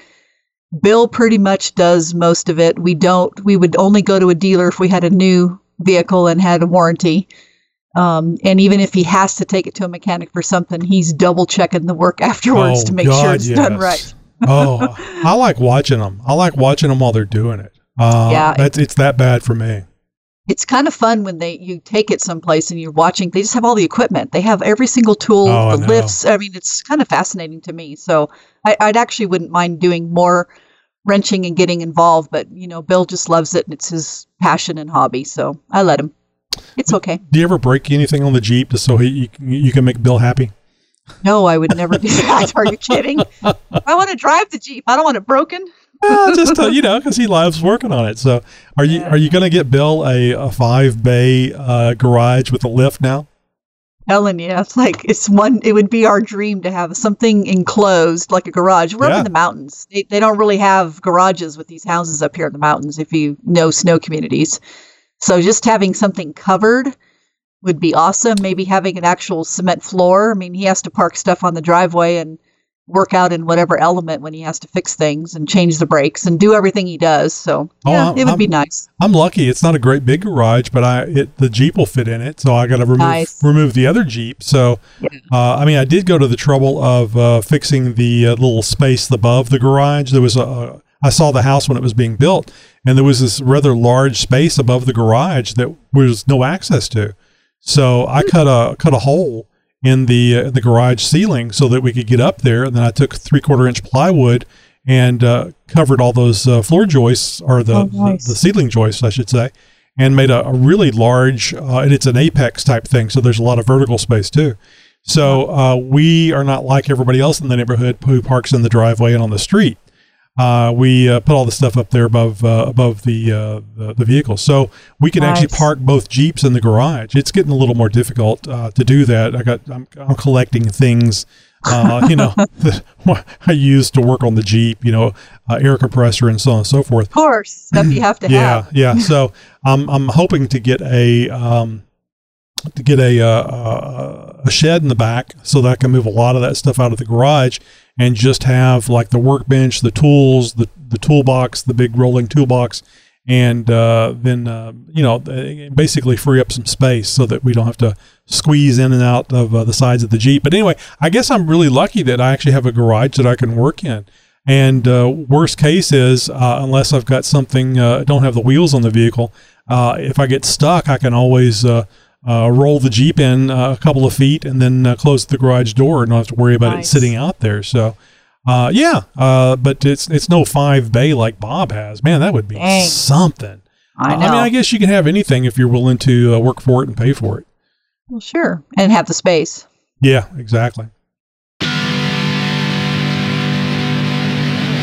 Bill pretty much does most of it. We don't. We would only go to a dealer if we had a new vehicle and had a warranty. Um, and even if he has to take it to a mechanic for something, he's double checking the work <laughs> afterwards Oh, to make sure God, it's done right. Oh, I like watching them. I like watching them while they're doing it. Uh, Yeah. that's it's that bad for me. it's kind of fun when they you take it someplace and you're watching they just have all the equipment they have every single tool Oh, the know. lifts i mean it's kind of fascinating to me so I, i'd actually wouldn't mind doing more wrenching and getting involved but you know bill just loves it and it's his passion and hobby so i let him it's okay Do you ever break anything on the Jeep just so he you, you can make Bill happy? No i would never do that <laughs> are you kidding i want to drive the jeep i don't want it broken Well, just uh, <laughs> you know, because he loves working on it. So, are you are you going to get Bill a, a five bay uh, garage with a lift now? Helen, yeah, it's like it's one. It would be our dream to have something enclosed, like a garage. We're up in the mountains. They, they don't really have garages with these houses up here in the mountains. If you know snow communities, so just having something covered would be awesome. Maybe having an actual cement floor. I mean, he has to park stuff on the driveway and work out in whatever element when he has to fix things and change the brakes and do everything he does. So Oh, yeah, I'm- it would be I'm- nice. I'm lucky. It's not a great big garage, but I it the Jeep will fit in it. So I got to remove Nice. remove the other Jeep. So, uh, I mean, I did go to the trouble of uh, fixing the uh, little space above the garage. There was a I saw the house when it was being built, and there was this rather large space above the garage that was no access to. So I cut a cut a hole in the uh, the garage ceiling so that we could get up there. And then I took three quarter inch plywood and uh, covered all those uh, floor joists or the, Oh, nice. the the ceiling joists, I should say, and made a, a really large. Uh, and it's an apex type thing, so there's a lot of vertical space too. So uh, we are not like everybody else in the neighborhood who parks in the driveway and on the street. Uh, we uh, put all the stuff up there above uh, above the, uh, the the vehicle, so we can actually park both jeeps in the garage. It's getting a little more difficult uh, to do that. I got I'm, I'm collecting things, uh, you know, <laughs> <laughs> that I use to work on the jeep. You know, uh, air compressor and so on and so forth. Of course, stuff you have to <clears throat> yeah, have. Yeah, yeah. <laughs> So I'm I'm hoping to get a um, to get a uh, uh, a shed in the back so that I can move a lot of that stuff out of the garage and just have like the workbench, the tools, the the toolbox, the big rolling toolbox, and uh, then uh, you know basically free up some space so that we don't have to squeeze in and out of uh, the sides of the Jeep. But anyway, I guess I'm really lucky that I actually have a garage that I can work in. And uh, worst case is, unless I've got something, don't have the wheels on the vehicle, if I get stuck, I can always uh, roll the Jeep in uh, a couple of feet and then uh, close the garage door and not have to worry about it sitting out there. So Uh, yeah, uh, but it's it's no five bay like Bob has. Man, that would be Dang. something. I. I mean, I guess you can have anything if you're willing to uh, work for it and pay for it. Well, sure, and have the space. Yeah, exactly.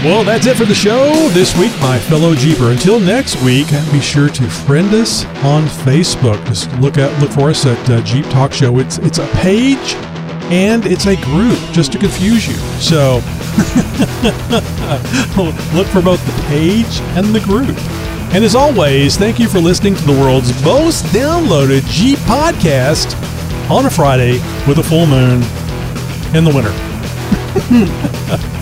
Well, that's it for the show this week, my fellow Jeeper. Until next week, be sure to friend us on Facebook. Just look at look for us at uh, Jeep Talk Show. It's it's a page and it's a group, just to confuse you. So <laughs> look for both the page and the group. And as always, thank you for listening to the world's most downloaded Jeep podcast on a Friday with a full moon in the winter. <laughs>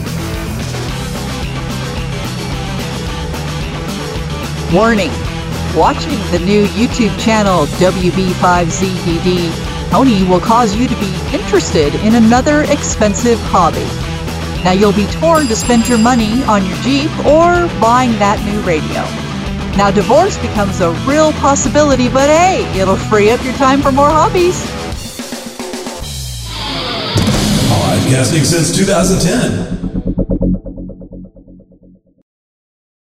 Warning Watching the new YouTube channel WB5ZDD, Tony will cause you to be interested in another expensive hobby. Now you'll be torn to spend your money on your Jeep or buying that new radio. Now divorce becomes a real possibility, but hey, it'll free up your time for more hobbies. Podcasting since 2010.